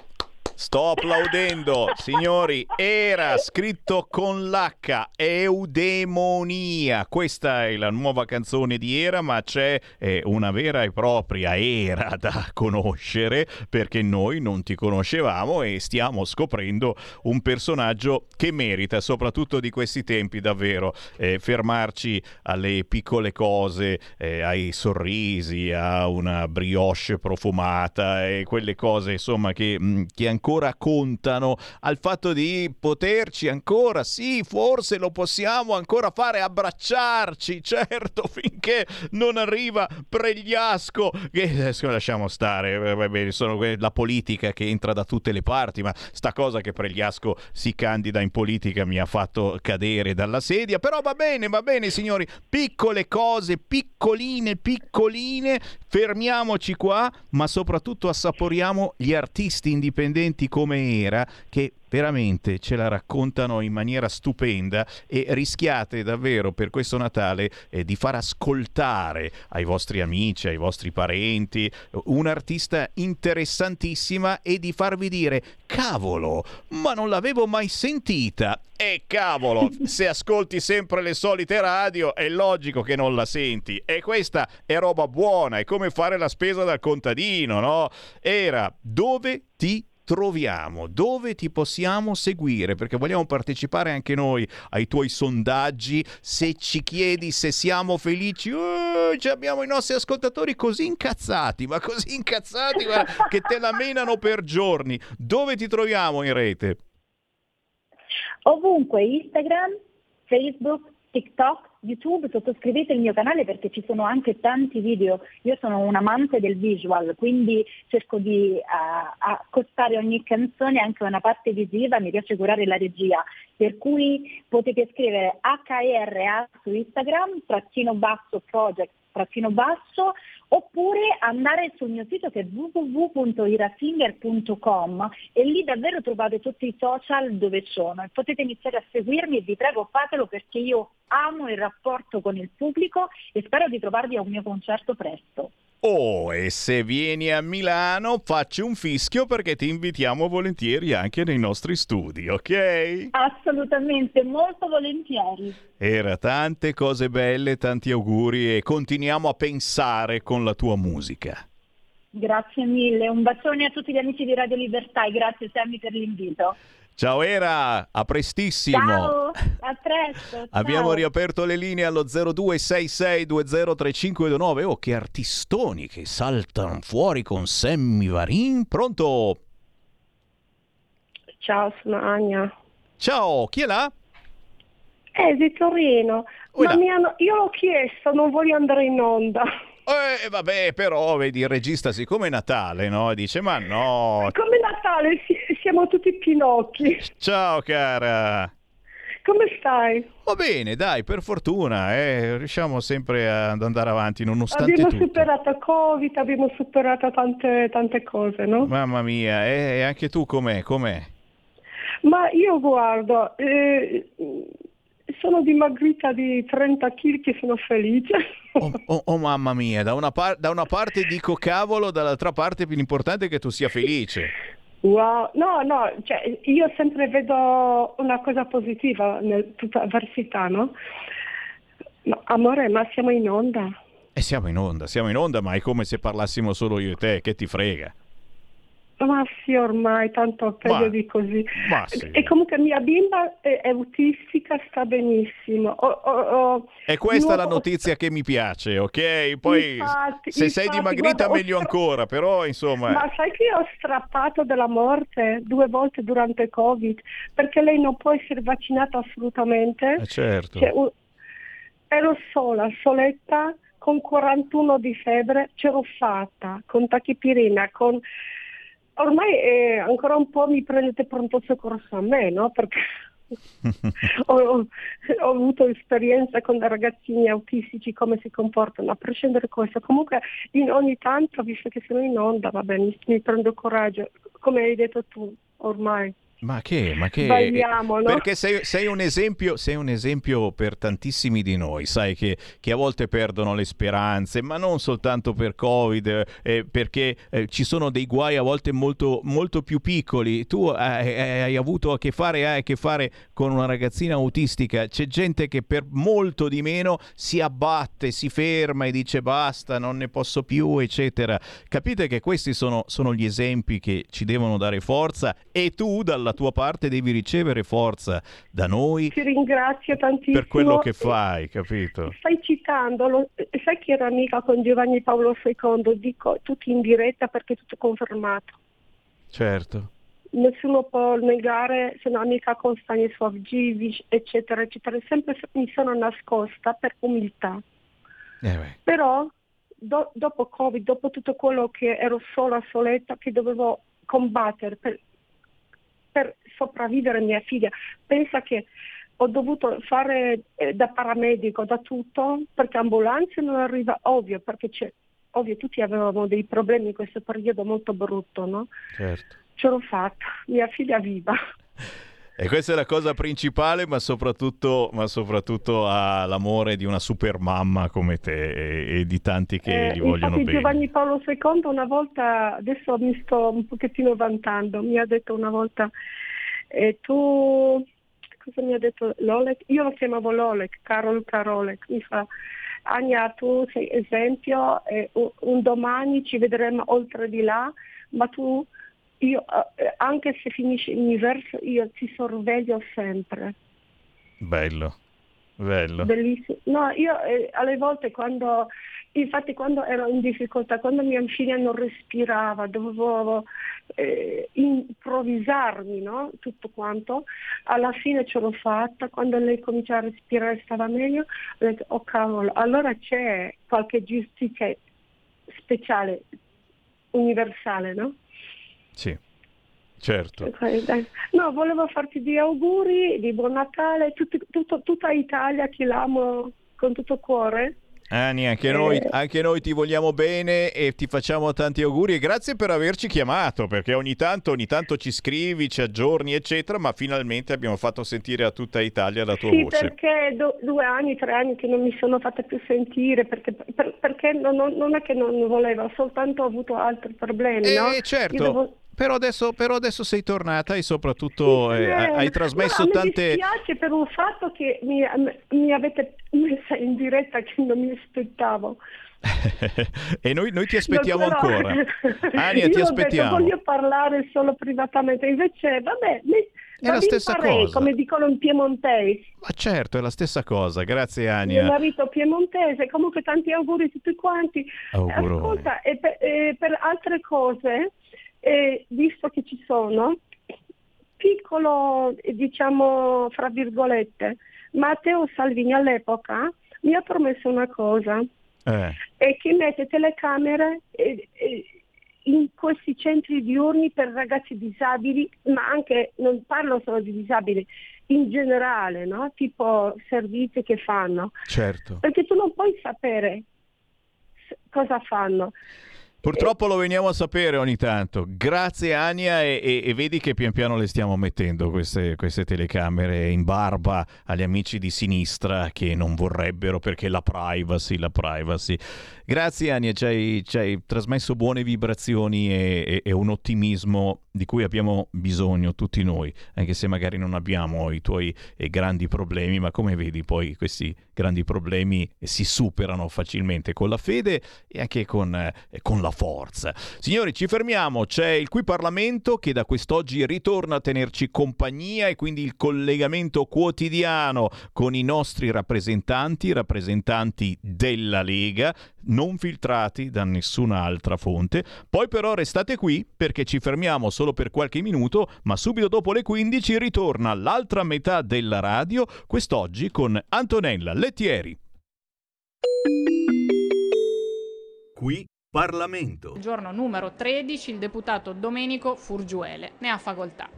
Sto applaudendo, signori. Era scritto con l'H, Eudemonia. Questa è la nuova canzone di Era, ma c'è eh, una vera e propria Era da conoscere perché noi non ti conoscevamo e stiamo scoprendo un personaggio che merita, soprattutto di questi tempi, davvero eh, fermarci alle piccole cose, eh, ai sorrisi, a una brioche profumata e quelle cose, insomma, che, mh, mm, che ancora ancora contano, al fatto di poterci ancora, sì, forse lo possiamo ancora fare, abbracciarci, certo, finché non arriva Pregliasco, che adesso lasciamo stare, eh, va bene, sono la politica che entra da tutte le parti, ma sta cosa che Pregliasco si candida in politica mi ha fatto cadere dalla sedia, però va bene, va bene signori, piccole cose, piccoline, piccoline, fermiamoci qua, ma soprattutto assaporiamo gli artisti indipendenti come era che veramente ce la raccontano in maniera stupenda e rischiate davvero per questo Natale eh, di far ascoltare ai vostri amici, ai vostri parenti, un'artista interessantissima e di farvi dire cavolo, ma non l'avevo mai sentita. E cavolo, se ascolti sempre le solite radio è logico che non la senti. E questa è roba buona, è come fare la spesa dal contadino, no? Era dove ti troviamo, dove ti possiamo seguire, perché vogliamo partecipare anche noi ai tuoi sondaggi. Se ci chiedi se siamo felici, uh, abbiamo i nostri ascoltatori così incazzati, ma così incazzati guarda, che te la menano per giorni. Dove ti troviamo in rete? Ovunque, Instagram, Facebook, TikTok, YouTube, sottoscrivete il mio canale perché ci sono anche tanti video. Io sono un amante del visual, quindi cerco di uh, accostare ogni canzone anche una parte visiva, mi piace curare la regia. Per cui potete scrivere HRA su Instagram, trattino basso project trattino basso oppure andare sul mio sito che è www.irafinger.com e lì davvero trovate tutti i social dove sono e potete iniziare a seguirmi e vi prego fatelo perché io amo il rapporto con il pubblico e spero di trovarvi a un mio concerto presto. Oh, e se vieni a Milano facci un fischio perché ti invitiamo volentieri anche nei nostri studi, ok? Assolutamente, molto volentieri. Era tante cose belle, tanti auguri e continuiamo a pensare con la tua musica. Grazie mille, un bacione a tutti gli amici di Radio Libertà e grazie Sammy per l'invito. Ciao Era, a prestissimo. Ciao, a presto. Abbiamo ciao. riaperto le linee allo 0266203529. Oh, che artistoni che saltano fuori con Sammy Varin. Pronto? Ciao, sono Ania. Ciao, chi è là? È di Torino. Ma hanno... io l'ho chiesto, non voglio andare in onda. Eh, vabbè, però vedi il regista, siccome è Natale, no? Dice, ma no. Come Natale, siamo tutti pinocchi. Ciao, cara. Come stai? Va bene, dai, per fortuna, eh, riusciamo sempre ad andare avanti nonostante abbiamo tutto. superato Covid, abbiamo superato tante, tante cose, no? Mamma mia, eh, e anche tu com'è? com'è? Ma io guardo, eh, sono dimagrita di 30 kg che sono felice. Oh, oh, oh mamma mia, da una, par- da una parte dico cavolo, dall'altra parte è più importante che tu sia felice. Wow, no, no, cioè, io sempre vedo una cosa positiva in tutta avversità, no? Ma, amore, ma siamo in onda. E siamo in onda, siamo in onda, ma è come se parlassimo solo io e te, che ti frega? Ma sì, ormai, tanto peggio Ma- di così. ma sì. E comunque mia bimba è, è autistica, sta benissimo. Ho- ho- ho- E questa è la notizia che mi piace, ok? Poi Infatti, se sei infatti, dimagrita guarda, meglio stra- ancora, però insomma... Ma sai che ho strappato della morte due volte durante il Covid? Perché lei non può essere vaccinata assolutamente. Eh, certo. Cioè, ero sola, soletta, con 41 di febbre, c'ero fatta, con tachipirina, con... Ormai eh, ancora un po' mi prendete pronto soccorso a me, no? Perché ho, ho- ho avuto esperienza con dei ragazzini autistici, come si comportano, a prescindere da questo. Comunque in ogni tanto, visto che sono in onda, va bene, mi, mi prendo coraggio, come hai detto tu ormai. Ma che, ma che... Sbagliamo, no? Perché sei, sei un esempio, sei un esempio per tantissimi di noi, sai che, che a volte perdono le speranze, ma non soltanto per Covid, eh, eh, perché eh, ci sono dei guai a volte molto, molto più piccoli. Tu hai, hai avuto a che fare, hai a che fare con una ragazzina autistica, c'è gente che per molto di meno si abbatte, si ferma e dice basta, non ne posso più, eccetera. Capite che questi sono, sono gli esempi che ci devono dare forza e tu dalla tua parte devi ricevere forza da noi Ti ringrazio tantissimo. per quello che fai, capito? Stai citando, lo- sai che ero amica con Giovanni Paolo II, dico tutti in diretta perché è tutto confermato. Certo. Nessuno può negare, sono amica con Stanislav Givic, eccetera, eccetera. Sempre mi sono nascosta per umiltà. Eh. Però do- dopo Covid, dopo tutto quello che ero sola, soletta, che dovevo combattere per, per sopravvivere mia figlia, pensa che ho dovuto fare eh, da paramedico, da tutto, perché ambulanza non arriva, ovvio, perché c'è, ovvio tutti avevamo dei problemi in questo periodo molto brutto, no? Certo. Ce l'ho fatta, mia figlia viva. E questa è la cosa principale, ma soprattutto, ma soprattutto ha l'amore di una super mamma come te e, e di tanti che Eh, gli vogliono bene. Giovanni Paolo II una volta, adesso mi sto un pochettino vantando, mi ha detto una volta, eh, tu, cosa mi ha detto Lolek? Io lo chiamavo Lolek, Carol Carolek, mi fa, Ania tu sei esempio, e un, un domani ci vedremo oltre di là, ma tu io, eh, anche se finisce l'universo, io ti sorveglio sempre. Bello, bello. Bellissimo. No, io eh, alle volte quando, infatti quando ero in difficoltà, quando mia figlia non respirava, dovevo eh, improvvisarmi no? tutto quanto, alla fine ce l'ho fatta, quando lei cominciava a respirare stava meglio, ho detto oh cavolo, allora c'è qualche giustizia speciale, universale, no? Sì, certo. No, volevo farti gli auguri di buon Natale, tutto- tutta Italia che l'amo con tutto cuore. Ani, anche Eh. noi, anche noi ti vogliamo bene e ti facciamo tanti auguri e grazie per averci chiamato perché ogni tanto, ogni tanto ci scrivi, ci aggiorni eccetera ma finalmente abbiamo fatto sentire a tutta Italia la tua Sì, voce. perché do- due anni, tre anni che non mi sono fatta più sentire, perché, per- perché non, non- è che non volevo, soltanto ho avuto altri problemi, no? Eh, Io certo, devo- però, adesso, però adesso sei tornata e soprattutto eh, Eh, hai no, trasmesso mi tante... dispiace per un fatto che mi, mi avete messa in diretta che non mi aspettavo. e noi, noi ti aspettiamo No, però- ancora. Ania, ti aspettiamo. Detto, voglio parlare solo privatamente, invece vabbè, mi, È la stessa imparei, cosa. come dicono in piemontese. Ma certo, è la stessa cosa. Grazie Mio Ania. marito piemontese, comunque tanti auguri a tutti quanti. Auguroni. Ascolta, e per, e per altre cose, eh, visto che ci sono, piccolo, diciamo, fra virgolette, Matteo Salvini all'epoca mi ha promesso una cosa, Eh, e che mette telecamere in questi centri diurni per ragazzi disabili, ma anche, non parlo solo di disabili, in generale, no? tipo servizi che fanno, certo. perché tu non puoi sapere cosa fanno. Purtroppo lo veniamo a sapere ogni tanto. Grazie Ania e, e- e vedi che pian piano le stiamo mettendo queste, queste telecamere in barba agli amici di sinistra che non vorrebbero perché la privacy, la privacy. Grazie Ania, ci hai, ci hai trasmesso buone vibrazioni e, e- un ottimismo di cui abbiamo bisogno tutti noi, anche se magari non abbiamo i tuoi eh, grandi problemi, ma come vedi poi questi grandi problemi si superano facilmente con la fede e anche con, eh, con la forza. Signori, ci fermiamo, c'è il qui Parlamento che da quest'oggi ritorna a tenerci compagnia e quindi il collegamento quotidiano con i nostri rappresentanti, rappresentanti della Lega, non filtrati da nessun'altra fonte. Poi però restate qui perché ci fermiamo solo per qualche minuto, ma subito dopo le 15 ritorna l'altra metà della radio, quest'oggi con Antonella Lettieri. Qui Parlamento. Giorno numero 13, il deputato Domenico Furgiuele. Ne ha facoltà.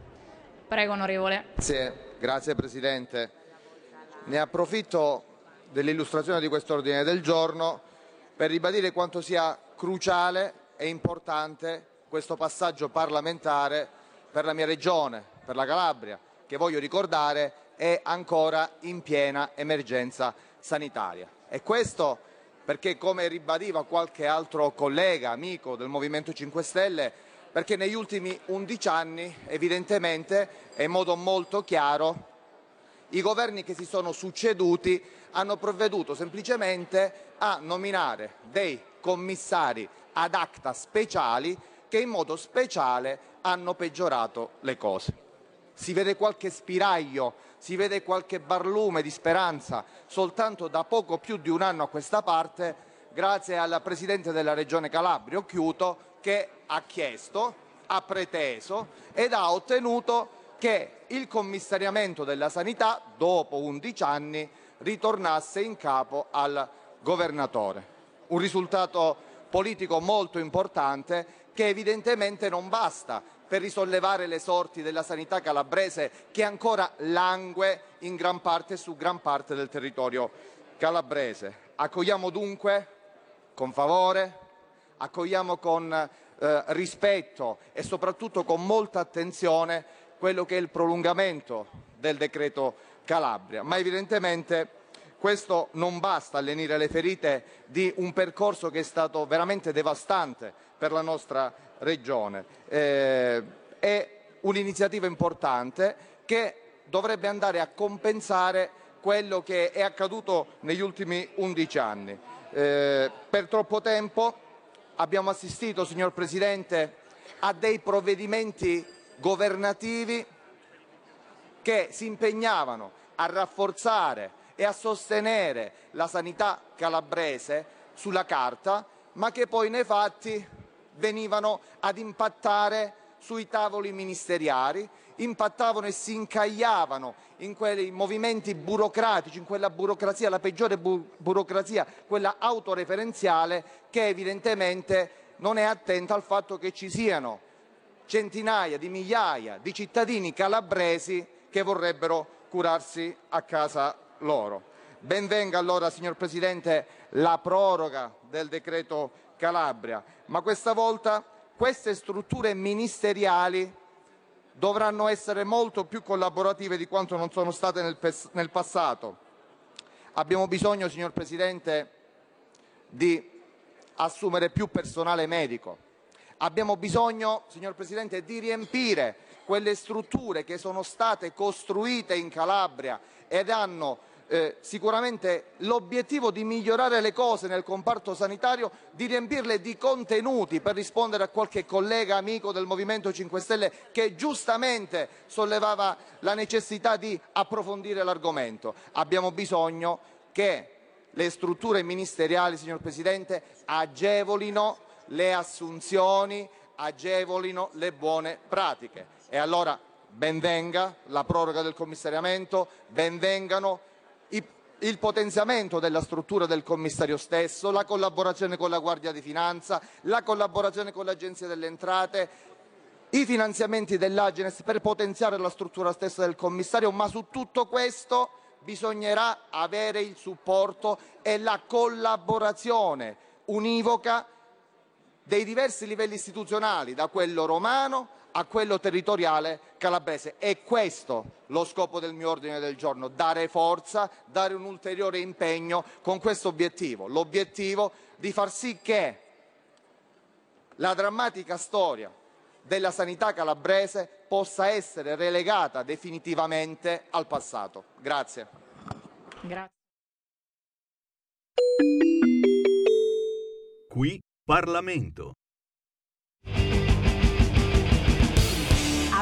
Prego, onorevole. Grazie, grazie Presidente. Ne approfitto dell'illustrazione di quest'ordine del giorno per ribadire quanto sia cruciale e importante questo passaggio parlamentare per la mia regione, per la Calabria, che voglio ricordare è ancora in piena emergenza sanitaria. E questo perché, come ribadiva qualche altro collega, amico del Movimento 5 Stelle, perché negli ultimi 11 anni, evidentemente e in modo molto chiaro, i governi che si sono succeduti hanno provveduto semplicemente a nominare dei commissari ad acta speciali che in modo speciale hanno peggiorato le cose. Si vede qualche spiraglio, si vede qualche barlume di speranza soltanto da poco più di un anno a questa parte, grazie al Presidente della Regione Calabria, Occhiuto, che ha chiesto, ha preteso ed ha ottenuto che il commissariamento della sanità, dopo 11 anni, ritornasse in capo al governatore. Un risultato politico molto importante che evidentemente non basta per risollevare le sorti della sanità calabrese che ancora langue in gran parte su gran parte del territorio calabrese. Accogliamo dunque con favore, accogliamo con eh, rispetto e soprattutto con molta attenzione quello che è il prolungamento del decreto Calabria, ma evidentemente questo non basta a lenire le ferite di un percorso che è stato veramente devastante per la nostra regione. Eh, è un'iniziativa importante che dovrebbe andare a compensare quello che è accaduto negli ultimi 11 anni. Eh, per troppo tempo abbiamo assistito, signor Presidente, a dei provvedimenti governativi che si impegnavano a rafforzare e a sostenere la sanità calabrese sulla carta, ma che poi nei fatti venivano ad impattare sui tavoli ministeriali, impattavano e si incagliavano in quei movimenti burocratici, in quella burocrazia, la peggiore bu- burocrazia, quella autoreferenziale, che evidentemente non è attenta al fatto che ci siano centinaia di migliaia di cittadini calabresi che vorrebbero curarsi a casa loro. Ben venga allora, signor Presidente, la proroga del decreto Calabria, ma questa volta queste strutture ministeriali dovranno essere molto più collaborative di quanto non sono state nel, nel passato. Abbiamo bisogno, signor Presidente, di assumere più personale medico. Abbiamo bisogno, signor Presidente, di riempire quelle strutture che sono state costruite in Calabria ed hanno eh, sicuramente l'obiettivo di migliorare le cose nel comparto sanitario, di riempirle di contenuti per rispondere a qualche collega amico del Movimento 5 Stelle che giustamente sollevava la necessità di approfondire l'argomento. Abbiamo bisogno che le strutture ministeriali, signor Presidente, agevolino le assunzioni, agevolino le buone pratiche. E allora ben venga la proroga del commissariamento, ben vengano il potenziamento della struttura del commissario stesso, la collaborazione con la Guardia di Finanza, la collaborazione con l'Agenzia delle Entrate, i finanziamenti dell'Agenes per potenziare la struttura stessa del commissario, ma su tutto questo bisognerà avere il supporto e la collaborazione univoca dei diversi livelli istituzionali, da quello romano a quello territoriale calabrese. È questo lo scopo del mio ordine del giorno, dare forza, dare un ulteriore impegno con questo obiettivo, l'obiettivo di far sì che la drammatica storia della sanità calabrese possa essere relegata definitivamente al passato. Grazie. Grazie. Qui Parlamento.